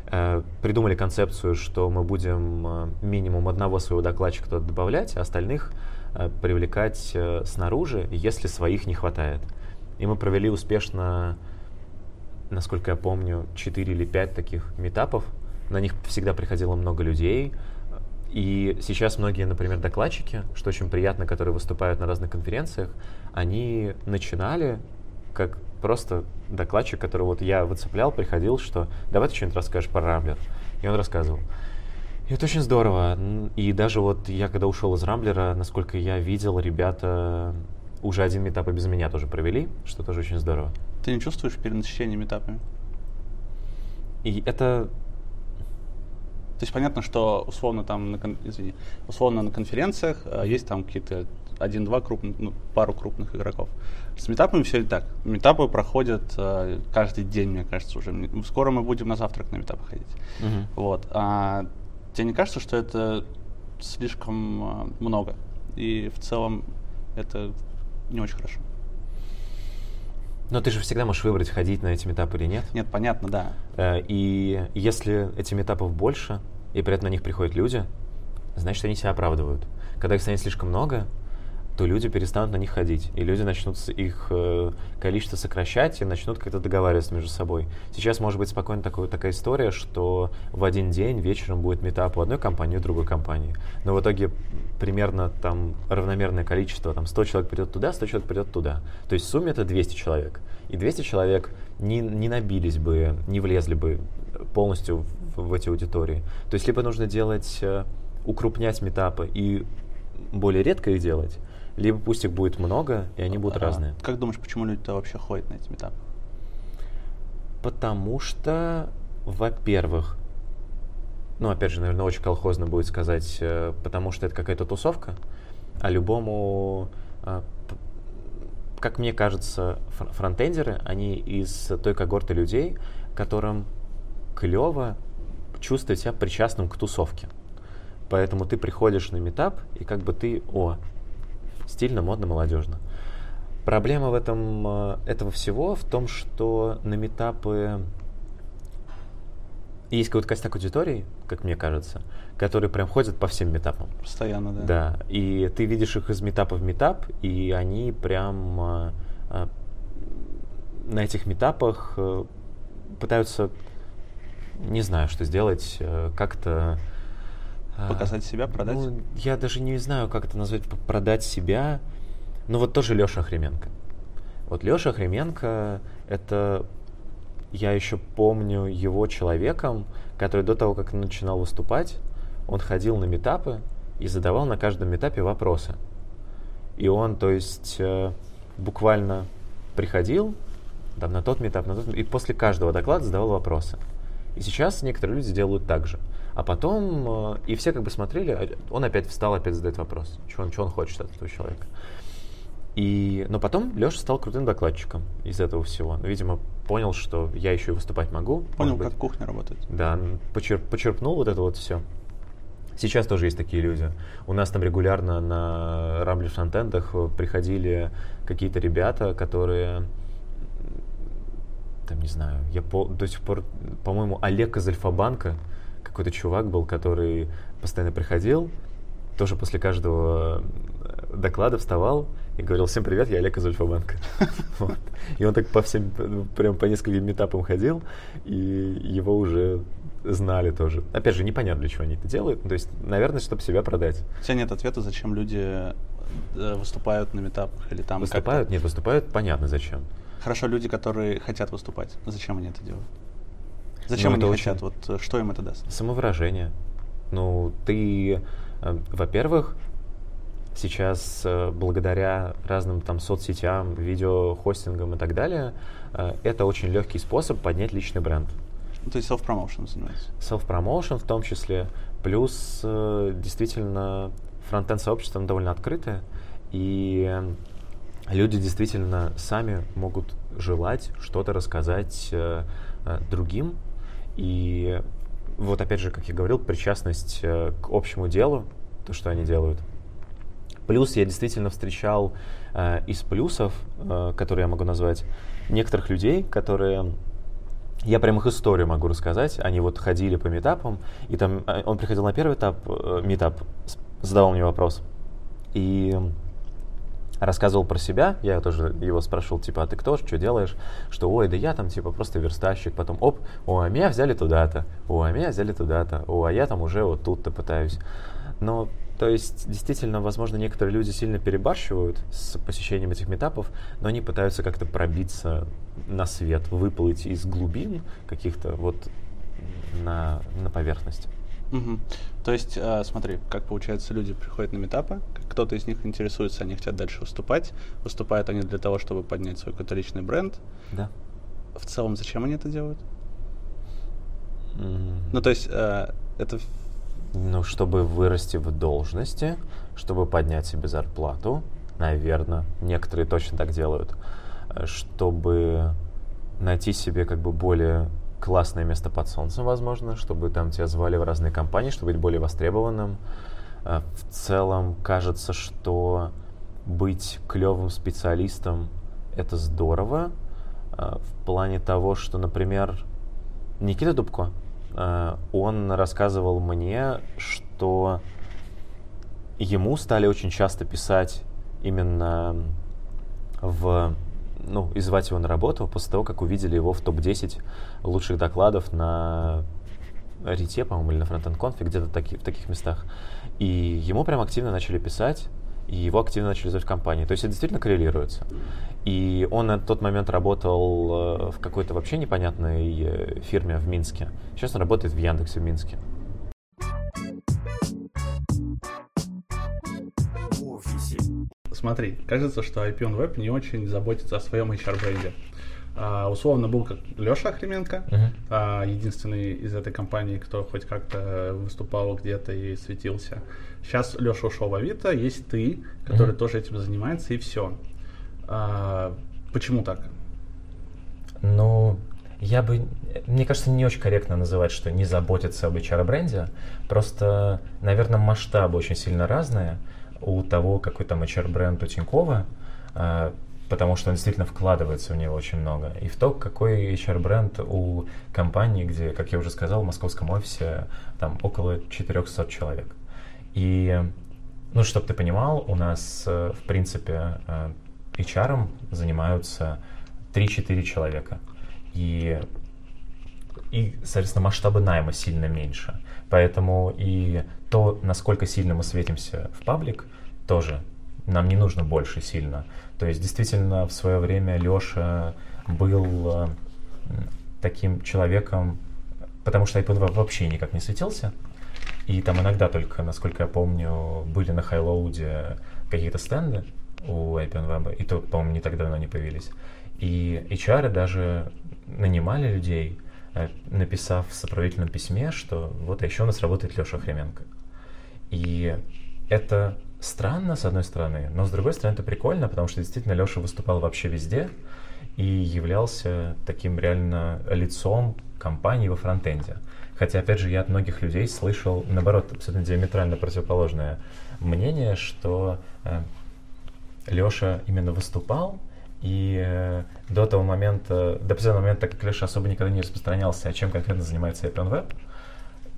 э, придумали концепцию, что мы будем э, минимум одного своего докладчика туда добавлять, а остальных привлекать снаружи, если своих не хватает. И мы провели успешно насколько я помню, 4 или 5 таких метапов. На них всегда приходило много людей. И сейчас многие, например, докладчики, что очень приятно, которые выступают на разных конференциях, они начинали как просто докладчик, который вот я выцеплял, приходил, что давай ты что-нибудь расскажешь про Рамблер. И он рассказывал. И это очень здорово. И даже вот я когда ушел из Рамблера, насколько я видел, ребята уже один метап и без меня тоже провели, что тоже очень здорово. Ты не чувствуешь перенасыщение метапами? И это То есть понятно, что условно там, на, кон- извини, условно на конференциях э, есть там какие-то один-два крупных, ну, пару крупных игроков. С метапами все не так. Метапы проходят э, каждый день, мне кажется, уже. Скоро мы будем на завтрак на метапы ходить. Мгм. Вот. А тебе не кажется, что это слишком э, много? И в целом это не очень хорошо. Но ты же всегда можешь выбрать, ходить на эти метапы или нет. Нет, понятно, да. Э, И если эти метапов больше, и при этом на них приходят люди, значит, они себя оправдывают. Когда их станет слишком много, то люди перестанут на них ходить, и люди начнут их э, количество сокращать и начнут как-то договариваться между собой. Сейчас может быть спокойно такой, такая история, что в один день вечером будет метап у одной компании у другой компании. Но в итоге примерно там равномерное количество, там 100 человек придет туда, 100 человек придет туда. То есть в сумме это 200 человек. И 200 человек не, не набились бы, не влезли бы полностью в, в эти аудитории. То есть либо нужно делать, э, укрупнять метапы и более редко их делать, либо пусть их будет много, и они будут А, разные. Как думаешь, почему люди-то вообще ходят на эти метапы? Потому что, во-первых, ну, опять же, наверное, очень колхозно будет сказать, э, потому что это какая-то тусовка, а любому, э, как мне кажется, фр- фронтендеры, они из той когорты людей, которым клево чувствовать себя причастным к тусовке. Поэтому ты приходишь на метап, и как бы ты, о, стильно, модно, молодежно. Проблема в этом, э, этого всего в том, что на метапы есть какой-то костяк аудитории, как мне кажется, которые прям ходят по всем метапам. Постоянно, да. Да, и ты видишь их из метапа в метап, и они прям а, а, на этих метапах э, пытаются, не знаю, что сделать, как-то... а, Показать себя, продать? ну, я даже не знаю, как это назвать, продать себя. Ну вот тоже Леша Хременко. Вот Леша Хременко это я еще помню его человеком, который до того, как начинал выступать, он ходил на метапы и задавал на каждом метапе вопросы. И он, то есть, э, буквально приходил там, на тот метап, на тот, и после каждого доклада задавал вопросы. И сейчас некоторые люди делают так же. А потом, э, и все как бы смотрели, а он опять встал, опять задает вопрос, что он, что он хочет от этого человека. И, но потом Леша стал крутым докладчиком из этого всего. Ну, Видимо, понял, что я еще и выступать могу. Понял, как кухня работает. Да, почерп- почерпнул вот это вот все. Сейчас тоже есть такие люди. У нас там регулярно на Рамбле фронтендах э, приходили какие-то ребята, которые там, не знаю, я по- до сих пор, по-моему, Олег из Альфа-банка, какой-то чувак был, который постоянно приходил, тоже после каждого э, доклада вставал и говорил, всем привет, я Олег из Альфа-банка. Вот. И он так по всем, прям по нескольким этапам ходил, и его уже знали тоже. Опять же, непонятно, для чего они это делают. Ну, То есть, наверное, чтобы себя продать. У тебя нет ответа, зачем люди э, выступают на метапах или там Выступают? Нет, выступают, понятно зачем. Хорошо, люди, которые хотят выступать, зачем они это делают? Зачем Ну, они это хотят? очень- Вот э, что им это даст? Самовыражение. Ну, ты, э, во-первых, сейчас э, благодаря разным там соцсетям, видеохостингам и так далее, э, это очень легкий способ поднять личный бренд. Ну, то есть self-promotion занимается. Self-promotion в том числе, плюс э, действительно фронтенд сообщество довольно открытое, и люди действительно сами могут желать что-то рассказать э, э, другим, и вот опять же, как я говорил, причастность э, к общему делу, то, что они делают. Плюс я действительно встречал э, из плюсов, э, которые я могу назвать, некоторых людей, которые я прям их историю могу рассказать. Они вот ходили по метапам, и там э, он приходил на первый этап, э, метап, задавал мне вопрос. И рассказывал про себя, я тоже его спрашивал, типа, а ты кто, что делаешь? Что, ой, да я там, типа, просто верстальщик, потом, оп, о, а меня взяли туда-то, о, а меня взяли туда-то, о, а я там уже вот тут-то пытаюсь. Но, то есть, действительно, возможно, некоторые люди сильно перебарщивают с посещением этих метапов, но они пытаются как-то пробиться на свет, выплыть из глубин каких-то вот на, на поверхность. Мгм. То есть, э, смотри, как получается, люди приходят на метапы, кто-то из них интересуется, они хотят дальше выступать. Выступают они для того, чтобы поднять свой какой-то личный бренд. Да. В целом, зачем они это делают? М, Ну, то есть, э, это... Ну, чтобы вырасти в должности, чтобы поднять себе зарплату, наверное, некоторые точно так делают, э, чтобы найти себе как бы более классное место под солнцем, возможно, чтобы там тебя звали в разные компании, чтобы быть более востребованным. Э, В целом кажется, что быть клевым специалистом это здорово. э, В плане того, что, например, Никита Дубко, э, он рассказывал мне, что ему стали очень часто писать именно в ну, и звать его на работу после того, как увидели его в топ-10 лучших докладов на Рите, по-моему, или на Frontend Conf, где-то таки, в таких местах. И ему прям активно начали писать, и его активно начали звать в компании. То есть это действительно коррелируется. И он на тот момент работал э, в какой-то вообще непонятной э, фирме в Минске. Сейчас он работает в Яндексе в Минске. Смотри, кажется, что IPN Web не очень заботится о своем HR-бренде. А, условно был как Леша Охременко, Мгм. а, единственный из этой компании, кто хоть как-то выступал где-то и светился. Сейчас Леша ушел в Авито, есть ты, который Мгм. тоже этим занимается, и все. почему так? Ну, я бы, мне кажется, не очень корректно называть, что не заботиться об HR-бренде. Просто, наверное, масштабы очень сильно разные у того, какой там HR-бренд у Тинькова, а, потому что он действительно вкладывается в него очень много. И в то, какой HR-бренд у компании, где, как я уже сказал, в московском офисе там около 400 человек. И, ну, чтобы ты понимал, у нас, э, в принципе, э, HR занимаются 3-4 человека. И, и, соответственно, масштабы найма сильно меньше. Поэтому и то, насколько сильно мы светимся в паблик, тоже нам не нужно больше сильно. То есть, действительно, в свое время Леша был э, таким человеком, потому что iPad вообще никак не светился. И там иногда только, насколько я помню, были на хайлоуде какие-то стенды у IPN Web, и то, по-моему, не так давно они появились. И HR даже нанимали людей, написав в сопроводительном письме, что вот а еще у нас работает Леша Хременко. И это странно, с одной стороны, но с другой стороны это прикольно, потому что действительно Леша выступал вообще везде и являлся таким реально лицом компании во фронтенде. Хотя, опять же, я от многих людей слышал, наоборот, абсолютно диаметрально противоположное мнение, что э, Леша именно выступал, и э, до того момента, до последнего момента, так как Леша особо никогда не распространялся, о чем конкретно занимается OpenWeb,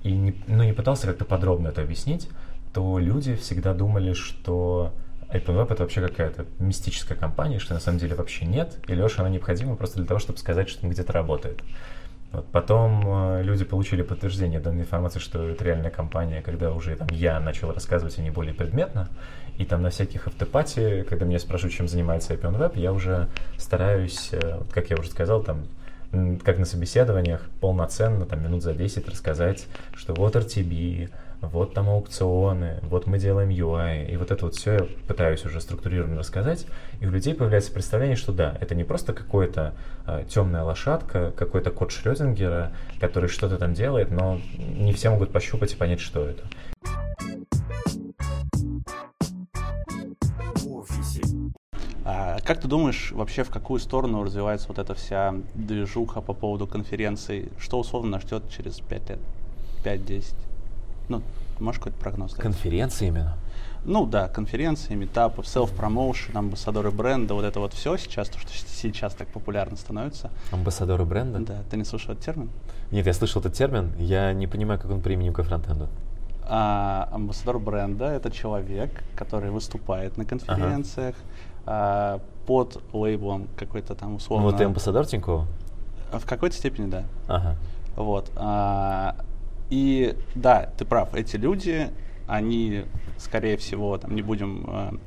и не, ну, не пытался как-то подробно это объяснить, то люди всегда думали, что OpenWeb это вообще какая-то мистическая компания, что на самом деле вообще нет, и Леша она необходима просто для того, чтобы сказать, что он где-то работает. Вот. Потом э, люди получили подтверждение данной информации, что это реальная компания, когда уже там я начал рассказывать о ней более предметно. И там на всяких автопати, когда меня спрашивают, чем занимается IPN я уже стараюсь, э, как я уже сказал, там как на собеседованиях, полноценно, там минут за 10 рассказать, что вот RTB, вот там аукционы, вот мы делаем UI, и вот это вот все я пытаюсь уже структурированно рассказать, и у людей появляется представление, что да, это не просто какая-то э, темная лошадка, какой-то код Шрёдингера, который что-то там делает, но не все могут пощупать и понять, что это. А как ты думаешь, вообще в какую сторону развивается вот эта вся движуха по поводу конференций? Что условно нас ждет через 5 лет? 5-10? Ну, можешь какой-то прогноз дать? Конференции именно. Ну да, конференции, метапы, селф-промоушен, амбассадоры бренда, вот это вот все сейчас, то, что сейчас так популярно становится. Амбассадоры бренда? Да, ты не слышал этот термин? Нет, я слышал этот термин, я не понимаю, как он применим к фронтенду. А, амбассадор бренда — это человек, который выступает на конференциях а, под лейблом какой-то там условно... Ну вот ты амбассадор Тинькова? В какой-то степени, да. Ага. Вот. а, и да, ты прав, эти люди, они, скорее всего, там не будем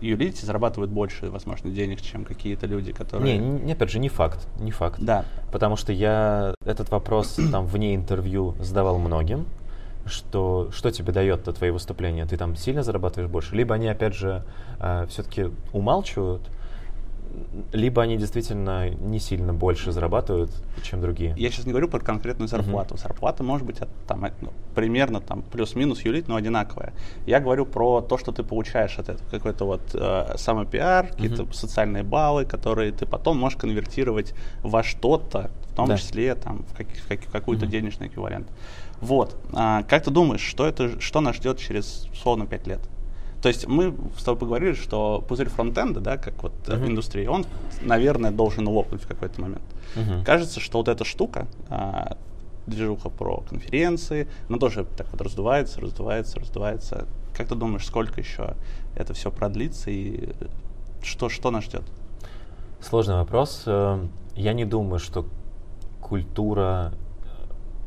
юлить, зарабатывают больше, возможно, денег, чем какие-то люди, которые... Не, не, опять же, не факт, не факт. Да. Потому что я этот вопрос там вне интервью задавал многим, что, что тебе дает -то твои выступления? Ты там сильно зарабатываешь больше? Либо они, опять же, э, все-таки умалчивают, либо они действительно не сильно больше зарабатывают, чем другие. Я сейчас не говорю про конкретную зарплату. Uh-huh. Зарплата может быть от, там, ну, примерно там плюс-минус юлить, но одинаковая. Я говорю про то, что ты получаешь от этого. Какой-то вот э, самопиар, uh-huh. какие-то социальные баллы, которые ты потом можешь конвертировать во что-то, в том да. числе там, в, как, в, как, в какой-то uh-huh. денежный эквивалент. Вот. А, как ты думаешь, что, это, что нас ждет через, условно, 5 лет? То есть мы с тобой поговорили, что пузырь фронтенда, да, как вот uh-huh. в индустрии, он, наверное, должен лопнуть в какой-то момент. Uh-huh. Кажется, что вот эта штука, а, движуха про конференции, она тоже так вот раздувается, раздувается, раздувается. Как ты думаешь, сколько еще это все продлится и что, что нас ждет? Сложный вопрос. Э, я не думаю, что культура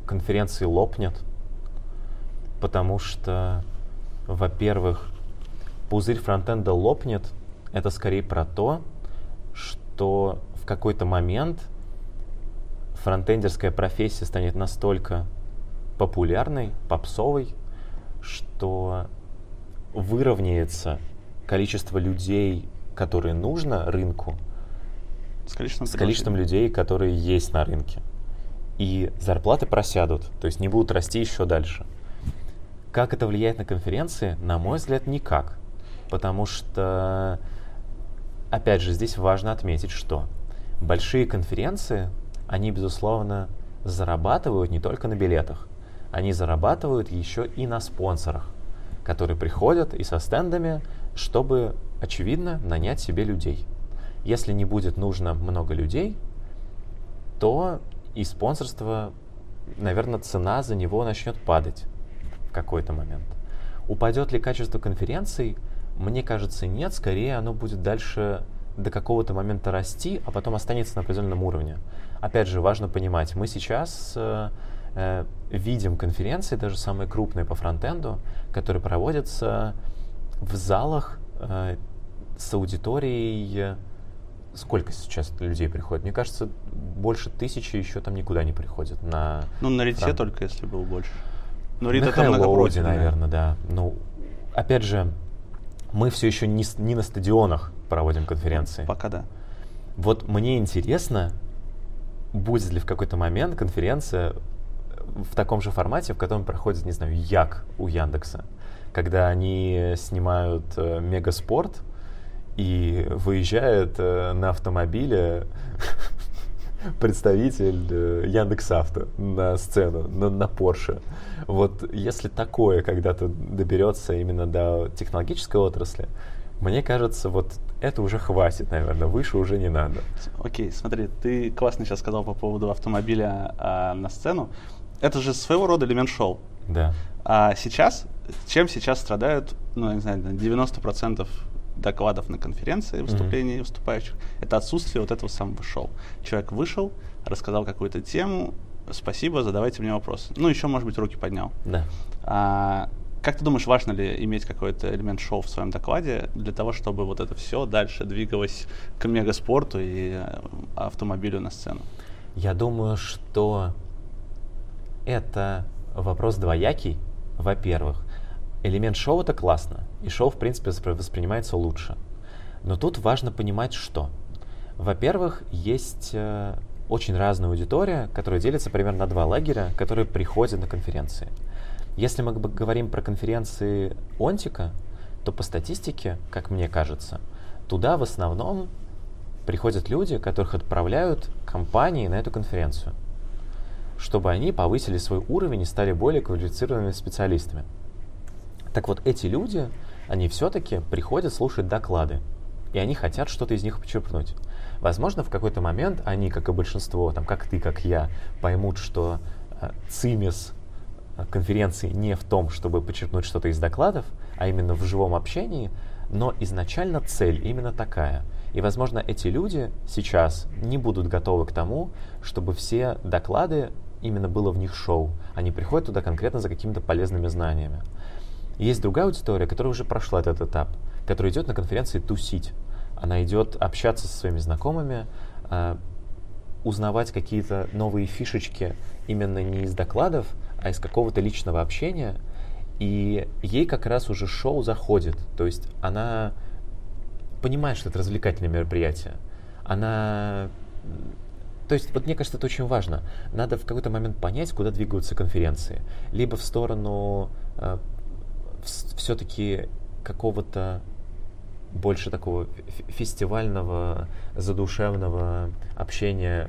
конференции лопнет, потому что, во-первых, пузырь фронтенда лопнет, это скорее про то, что в какой-то момент фронтендерская профессия станет настолько популярной, попсовой, что выровняется количество людей, которые нужно рынку, с количеством, с количеством людей, которые есть на рынке. И зарплаты просядут, то есть не будут расти еще дальше. Как это влияет на конференции? На мой взгляд, никак потому что, опять же, здесь важно отметить, что большие конференции, они, безусловно, зарабатывают не только на билетах, они зарабатывают еще и на спонсорах, которые приходят и со стендами, чтобы, очевидно, нанять себе людей. Если не будет нужно много людей, то и спонсорство, наверное, цена за него начнет падать в какой-то момент. Упадет ли качество конференций? Мне кажется, нет, скорее оно будет дальше до какого-то момента расти, а потом останется на определенном уровне. Опять же, важно понимать, мы сейчас э, э, видим конференции, даже самые крупные по фронтенду, которые проводятся в залах э, с аудиторией. Сколько сейчас людей приходит? Мне кажется, больше тысячи еще там никуда не приходят. На ну, на Рите фронт. только, если было больше. Но Рита там много наверное, да. Ну, опять же, мы все еще не, не на стадионах проводим конференции. Пока да. Вот мне интересно, будет ли в какой-то момент конференция в таком же формате, в котором проходит, не знаю, Як у Яндекса, когда они снимают э, мегаспорт и выезжает э, на автомобиле представитель э, Яндекс.Авто на сцену, на, на Porsche. Вот если такое когда-то доберется именно до технологической отрасли, мне кажется, вот это уже хватит, наверное, выше уже не надо. Окей, okay, смотри, ты классно сейчас сказал по поводу автомобиля а, на сцену. Это же своего рода элемент шоу. Да. А сейчас, чем сейчас страдают, ну, не знаю, 90% докладов на конференции, выступлений mm-hmm. выступающих, это отсутствие вот этого самого шоу. Человек вышел, рассказал какую-то тему, спасибо, задавайте мне вопросы. Ну, еще, может быть, руки поднял. Да. А, как ты думаешь, важно ли иметь какой-то элемент шоу в своем докладе для того, чтобы вот это все дальше двигалось к мегаспорту и э, автомобилю на сцену? Я думаю, что это вопрос двоякий, во-первых. Элемент шоу это классно, и шоу, в принципе, воспринимается лучше. Но тут важно понимать, что. Во-первых, есть э, очень разная аудитория, которая делится примерно на два лагеря, которые приходят на конференции. Если мы говорим про конференции Онтика, то по статистике, как мне кажется, туда в основном приходят люди, которых отправляют компании на эту конференцию, чтобы они повысили свой уровень и стали более квалифицированными специалистами. Так вот, эти люди, они все-таки приходят слушать доклады, и они хотят что-то из них почерпнуть. Возможно, в какой-то момент они, как и большинство, там, как ты, как я, поймут, что э, цимис э, конференции не в том, чтобы почерпнуть что-то из докладов, а именно в живом общении, но изначально цель именно такая. И, возможно, эти люди сейчас не будут готовы к тому, чтобы все доклады именно было в них шоу. Они приходят туда конкретно за какими-то полезными знаниями. Есть другая аудитория, которая уже прошла этот этап, которая идет на конференции тусить. Она идет общаться со своими знакомыми, э, узнавать какие-то новые фишечки именно не из докладов, а из какого-то личного общения, и ей как раз уже шоу заходит. То есть она понимает, что это развлекательное мероприятие. Она... То есть, вот мне кажется, это очень важно. Надо в какой-то момент понять, куда двигаются конференции. Либо в сторону э, все-таки какого-то больше такого фестивального, задушевного общения,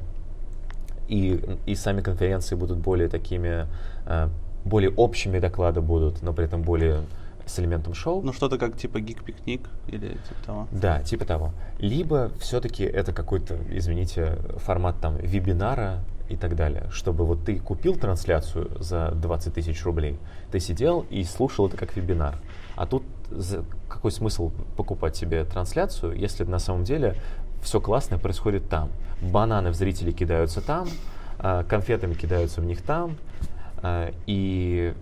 и, и сами конференции будут более такими, э, более общими доклады будут, но при этом более с элементом шоу. Ну, что-то как типа гик-пикник или типа того. Да, типа того. Либо все-таки это какой-то, извините, формат там вебинара и так далее, чтобы вот ты купил трансляцию за 20 тысяч рублей, ты сидел и слушал это как вебинар. А тут какой смысл покупать себе трансляцию, если на самом деле все классное происходит там. Бананы в зрителей кидаются там, а, конфетами кидаются в них там, а, и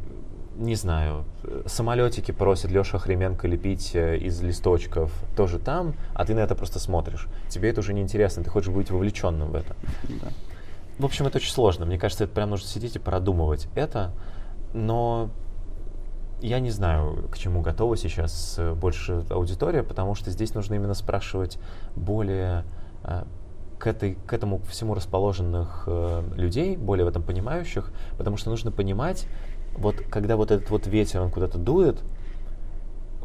не знаю, самолетики просит Леша Хременко лепить э, из листочков тоже там, а ты на это просто смотришь. Тебе это уже не интересно, ты хочешь быть вовлеченным в это. Да. В общем, это очень сложно. Мне кажется, это прям нужно сидеть и продумывать это, но я не знаю, к чему готова сейчас э, больше аудитория, потому что здесь нужно именно спрашивать более э, к, этой, к этому всему расположенных э, людей, более в этом понимающих, потому что нужно понимать, вот когда вот этот вот ветер, он куда-то дует,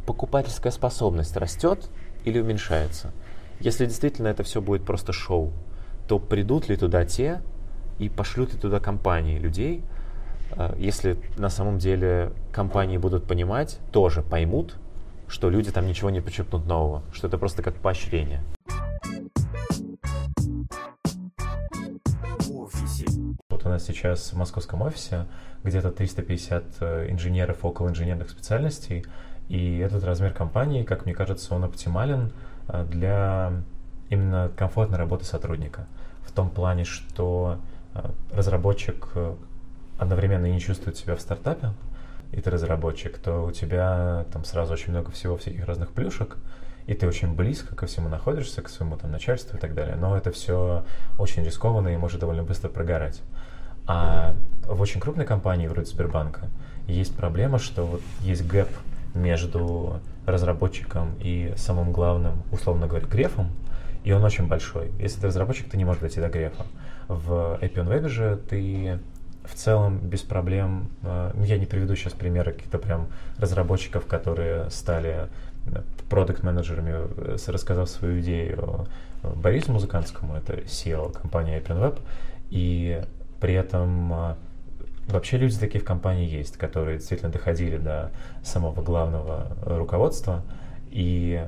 покупательская способность растет или уменьшается. Если действительно это все будет просто шоу, то придут ли туда те и пошлют ли туда компании людей, а, если на самом деле компании будут понимать, тоже поймут, что люди там ничего не почерпнут нового, что это просто как поощрение. Вот у нас сейчас в московском офисе где-то 350 э, инженеров около инженерных специальностей, и этот размер компании, как мне кажется, он оптимален э, для именно комфортной работы сотрудника. В том плане, что э, разработчик одновременно не чувствует себя в стартапе, и ты разработчик, то у тебя там сразу очень много всего, всяких разных плюшек, и ты очень близко ко всему находишься, к своему там начальству и так далее. Но это все очень рискованно и может довольно быстро прогорать. А в очень крупной компании, вроде Сбербанка, есть проблема, что вот есть гэп между разработчиком и самым главным, условно говоря, грефом, и он очень большой. Если ты разработчик, ты не можешь дойти до грефа. В Appian Web же ты в целом без проблем, э, я не приведу сейчас примеры каких-то прям разработчиков, которые стали э, продукт-менеджерами, э, рассказав свою идею Борису Музыкантскому, это SEO компании OpenWeb, и при этом вообще люди такие в компании есть, которые действительно доходили до самого главного руководства и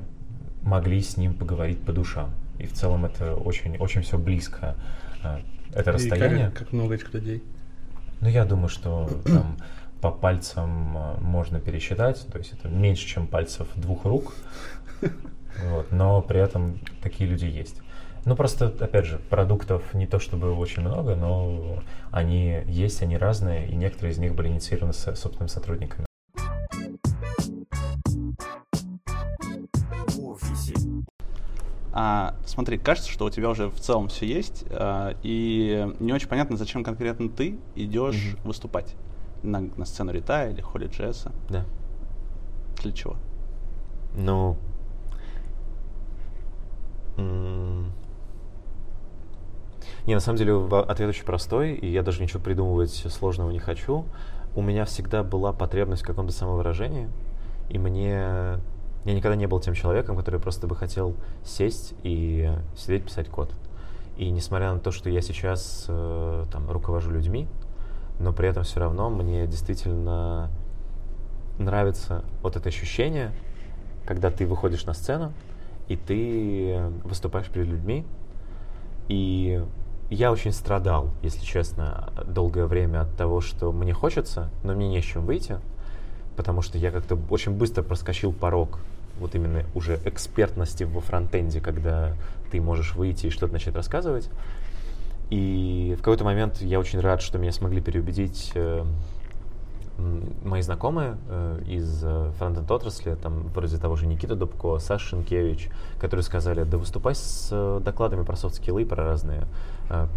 могли с ним поговорить по душам. И в целом это очень, очень все близко. Это расстояние. И как, как много этих людей? Ну, я думаю, что там по пальцам а, можно пересчитать, то есть это меньше, чем пальцев двух рук, вот, но при этом такие люди есть. Ну, просто, опять же, продуктов не то чтобы очень много, но они есть, они разные, и некоторые из них были инициированы с собственными сотрудниками. А, смотри, кажется, что у тебя уже в целом все есть, а, и не очень понятно, зачем конкретно ты идешь mm-hmm. выступать на, на сцену Рита или Холли Джесса. Да. Для чего? Ну, не, на самом деле ответ очень простой, и я даже ничего придумывать сложного не хочу. У меня всегда была потребность в каком-то самовыражении, и мне я никогда не был тем человеком, который просто бы хотел сесть и сидеть писать код. И несмотря на то, что я сейчас э, там руковожу людьми, но при этом все равно мне действительно нравится вот это ощущение, когда ты выходишь на сцену и ты выступаешь перед людьми. И я очень страдал, если честно, долгое время от того, что мне хочется, но мне не с чем выйти потому что я как-то очень быстро проскочил порог вот именно уже экспертности во фронтенде, когда ты можешь выйти и что-то начать рассказывать. И в какой-то момент я очень рад, что меня смогли переубедить э, мои знакомые э, из э, фронтенд отрасли, там вроде того же Никита Дубко, Саша Шенкевич, которые сказали, да выступай с э, докладами про софт-скиллы, про разные. Э,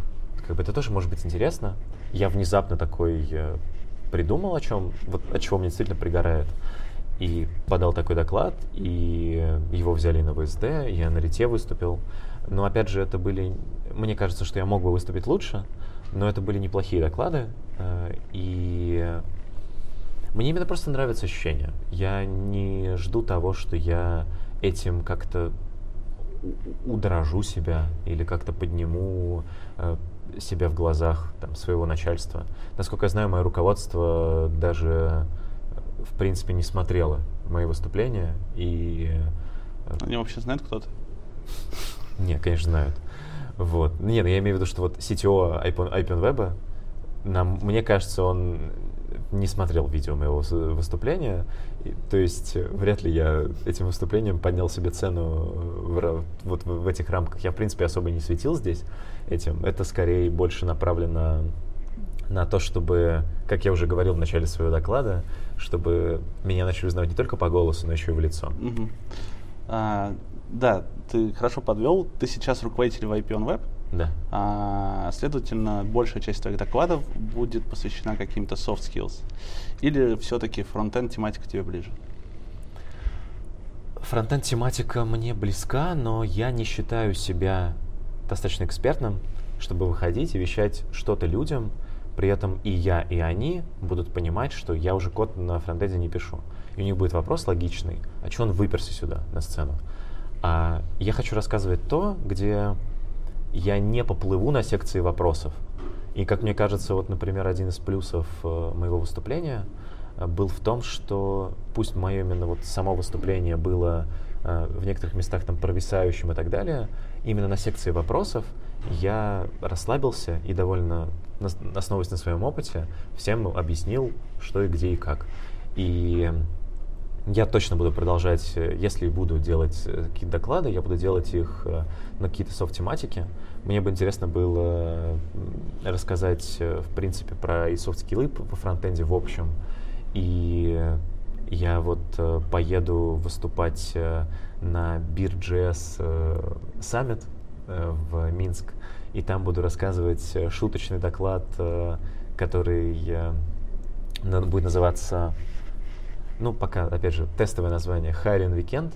как бы это тоже может быть интересно. Я внезапно такой э, придумал, о чем, вот от чего мне действительно пригорает. И подал такой доклад, и его взяли на ВСД, я на Рите выступил. Но опять же, это были, мне кажется, что я мог бы выступить лучше, но это были неплохие доклады, э, и мне именно просто нравится ощущение. Я не жду того, что я этим как-то удорожу себя или как-то подниму э, себя в глазах там, своего начальства. Насколько я знаю, мое руководство даже в принципе не смотрело мои выступления и... Э, Они вообще знают, кто ты? Нет, конечно, знают. Вот. Нет, я имею в виду, что вот CTO IPNWeb, нам, мне кажется, он не смотрел видео моего выступления, и, то есть вряд ли я этим выступлением поднял себе цену в, вот в, в этих рамках. Я, в принципе, особо не светил здесь этим. Это скорее больше направлено на то, чтобы, как я уже говорил в начале своего доклада, чтобы меня начали узнавать не только по голосу, но еще и в лицо. Угу. А, да, ты хорошо подвел. Ты сейчас руководитель в IP on Web. Да. А, следовательно, большая часть твоих докладов будет посвящена каким-то soft skills. Или все-таки фронтенд тематика тебе ближе? Фронтенд тематика мне близка, но я не считаю себя достаточно экспертным, чтобы выходить и вещать что-то людям, при этом и я, и они будут понимать, что я уже код на фронтенде не пишу. И у них будет вопрос логичный, а что он выперся сюда, на сцену? А я хочу рассказывать то, где я не поплыву на секции вопросов. И, как мне кажется, вот, например, один из плюсов э, моего выступления э, был в том, что пусть мое именно вот само выступление было э, в некоторых местах там провисающим и так далее, именно на секции вопросов я расслабился и довольно, основываясь на своем опыте, всем объяснил, что и где и как. И я точно буду продолжать, если буду делать какие-то доклады, я буду делать их на какие-то софт-тематики. Мне бы интересно было рассказать, в принципе, про и софт-скиллы по фронтенде в общем. И я вот поеду выступать на Beer.js Summit в Минск, и там буду рассказывать шуточный доклад, который будет называться ну, пока, опять же, тестовое название Hiring Weekend.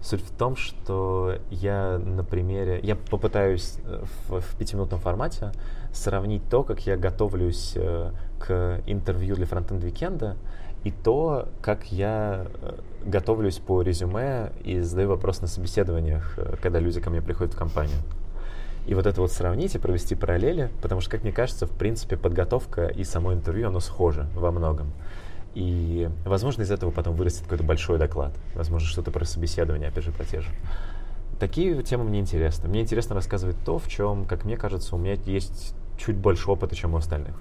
Суть в том, что я на примере, я попытаюсь э, в, в пятиминутном формате сравнить то, как я готовлюсь э, к интервью для Frontend Weekend 'а и то, как я э, готовлюсь по резюме и задаю вопрос на собеседованиях, когда люди ко мне приходят в компанию. И вот это вот сравнить и провести параллели, потому что, как мне кажется, в принципе, подготовка и само интервью, оно схоже во многом. И, возможно, из этого потом вырастет какой-то большой доклад. Возможно, что-то про собеседование, опять же, про те же. Такие темы мне интересны. Мне интересно рассказывать то, в чем, как мне кажется, у меня есть чуть больше опыта, чем у остальных.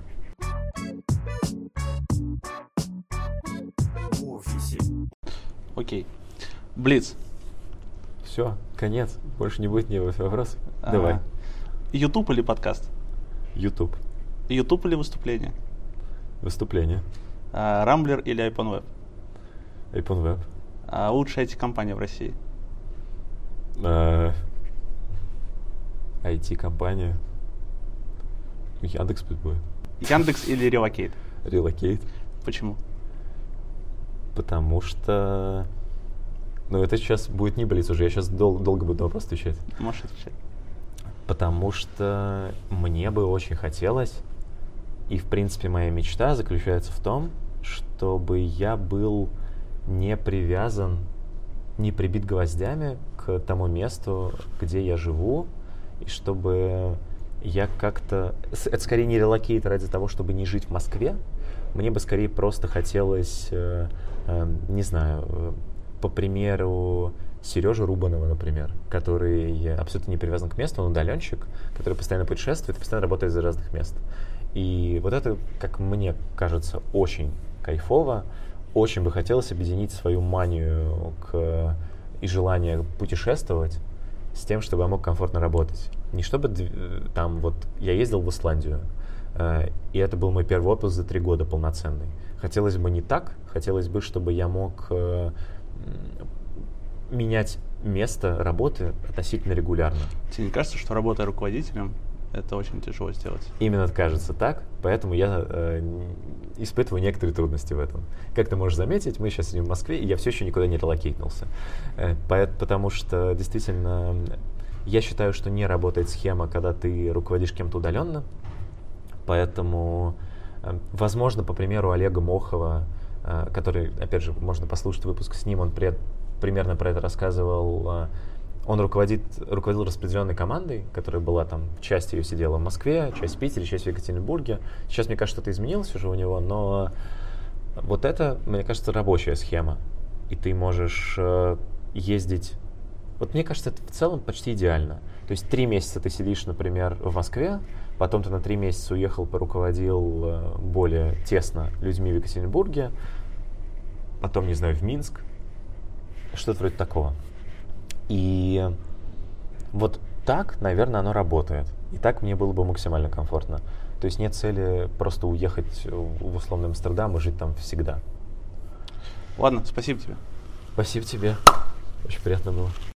Окей. Блиц. Все, конец. Больше не будет ни вопросов. А, Давай. YouTube или подкаст? YouTube. YouTube или выступление? Выступление. А, Рамблер или iPhone Web? iPhone Web. А лучшая IT-компания в России? А, IT-компания. Яндекс пусть будет. Яндекс или Relocate? Relocate. Почему? Потому что... Ну, это сейчас будет не блиц уже, я сейчас дол- долго буду на вопрос отвечать. Можешь отвечать. Потому что мне бы очень хотелось и, в принципе, моя мечта заключается в том, чтобы я был не привязан, не прибит гвоздями к тому месту, где я живу, и чтобы я как-то... Это скорее не релокейт ради того, чтобы не жить в Москве. Мне бы скорее просто хотелось, э, э, не знаю, э, по примеру Сережи Рубанова, например, который абсолютно не привязан к месту, он удаленщик, который постоянно путешествует, постоянно работает из разных мест. И вот это, как мне кажется, очень кайфово. Очень бы хотелось объединить свою манию к, и желание путешествовать с тем, чтобы я мог комфортно работать. Не чтобы там вот я ездил в Исландию, э, и это был мой первый опыт за три года полноценный. Хотелось бы не так, хотелось бы, чтобы я мог э, менять место работы относительно регулярно. Тебе не кажется, что работая руководителем, это очень тяжело сделать. Именно кажется так, поэтому я э, испытываю некоторые трудности в этом. Как ты можешь заметить, мы сейчас сидим в Москве, и я все еще никуда не релокейтнулся. Э, потому что действительно я считаю, что не работает схема, когда ты руководишь кем-то удаленно. Поэтому, э, возможно, по примеру Олега Мохова, э, который, опять же, можно послушать выпуск с ним, он пред, примерно про это рассказывал, э, он руководит, руководил распределенной командой, которая была там, часть ее сидела в Москве, часть в Питере, часть в Екатеринбурге. Сейчас, мне кажется, что-то изменилось уже у него, но вот это, мне кажется, рабочая схема. И ты можешь э, ездить... Вот мне кажется, это в целом почти идеально. То есть три месяца ты сидишь, например, в Москве, потом ты на три месяца уехал, поруководил э, более тесно людьми в Екатеринбурге, потом, не знаю, в Минск, что-то вроде такого. И вот так, наверное, оно работает. И так мне было бы максимально комфортно. То есть нет цели просто уехать в условный Амстердам и жить там всегда. Ладно, спасибо тебе. Спасибо тебе. Очень приятно было.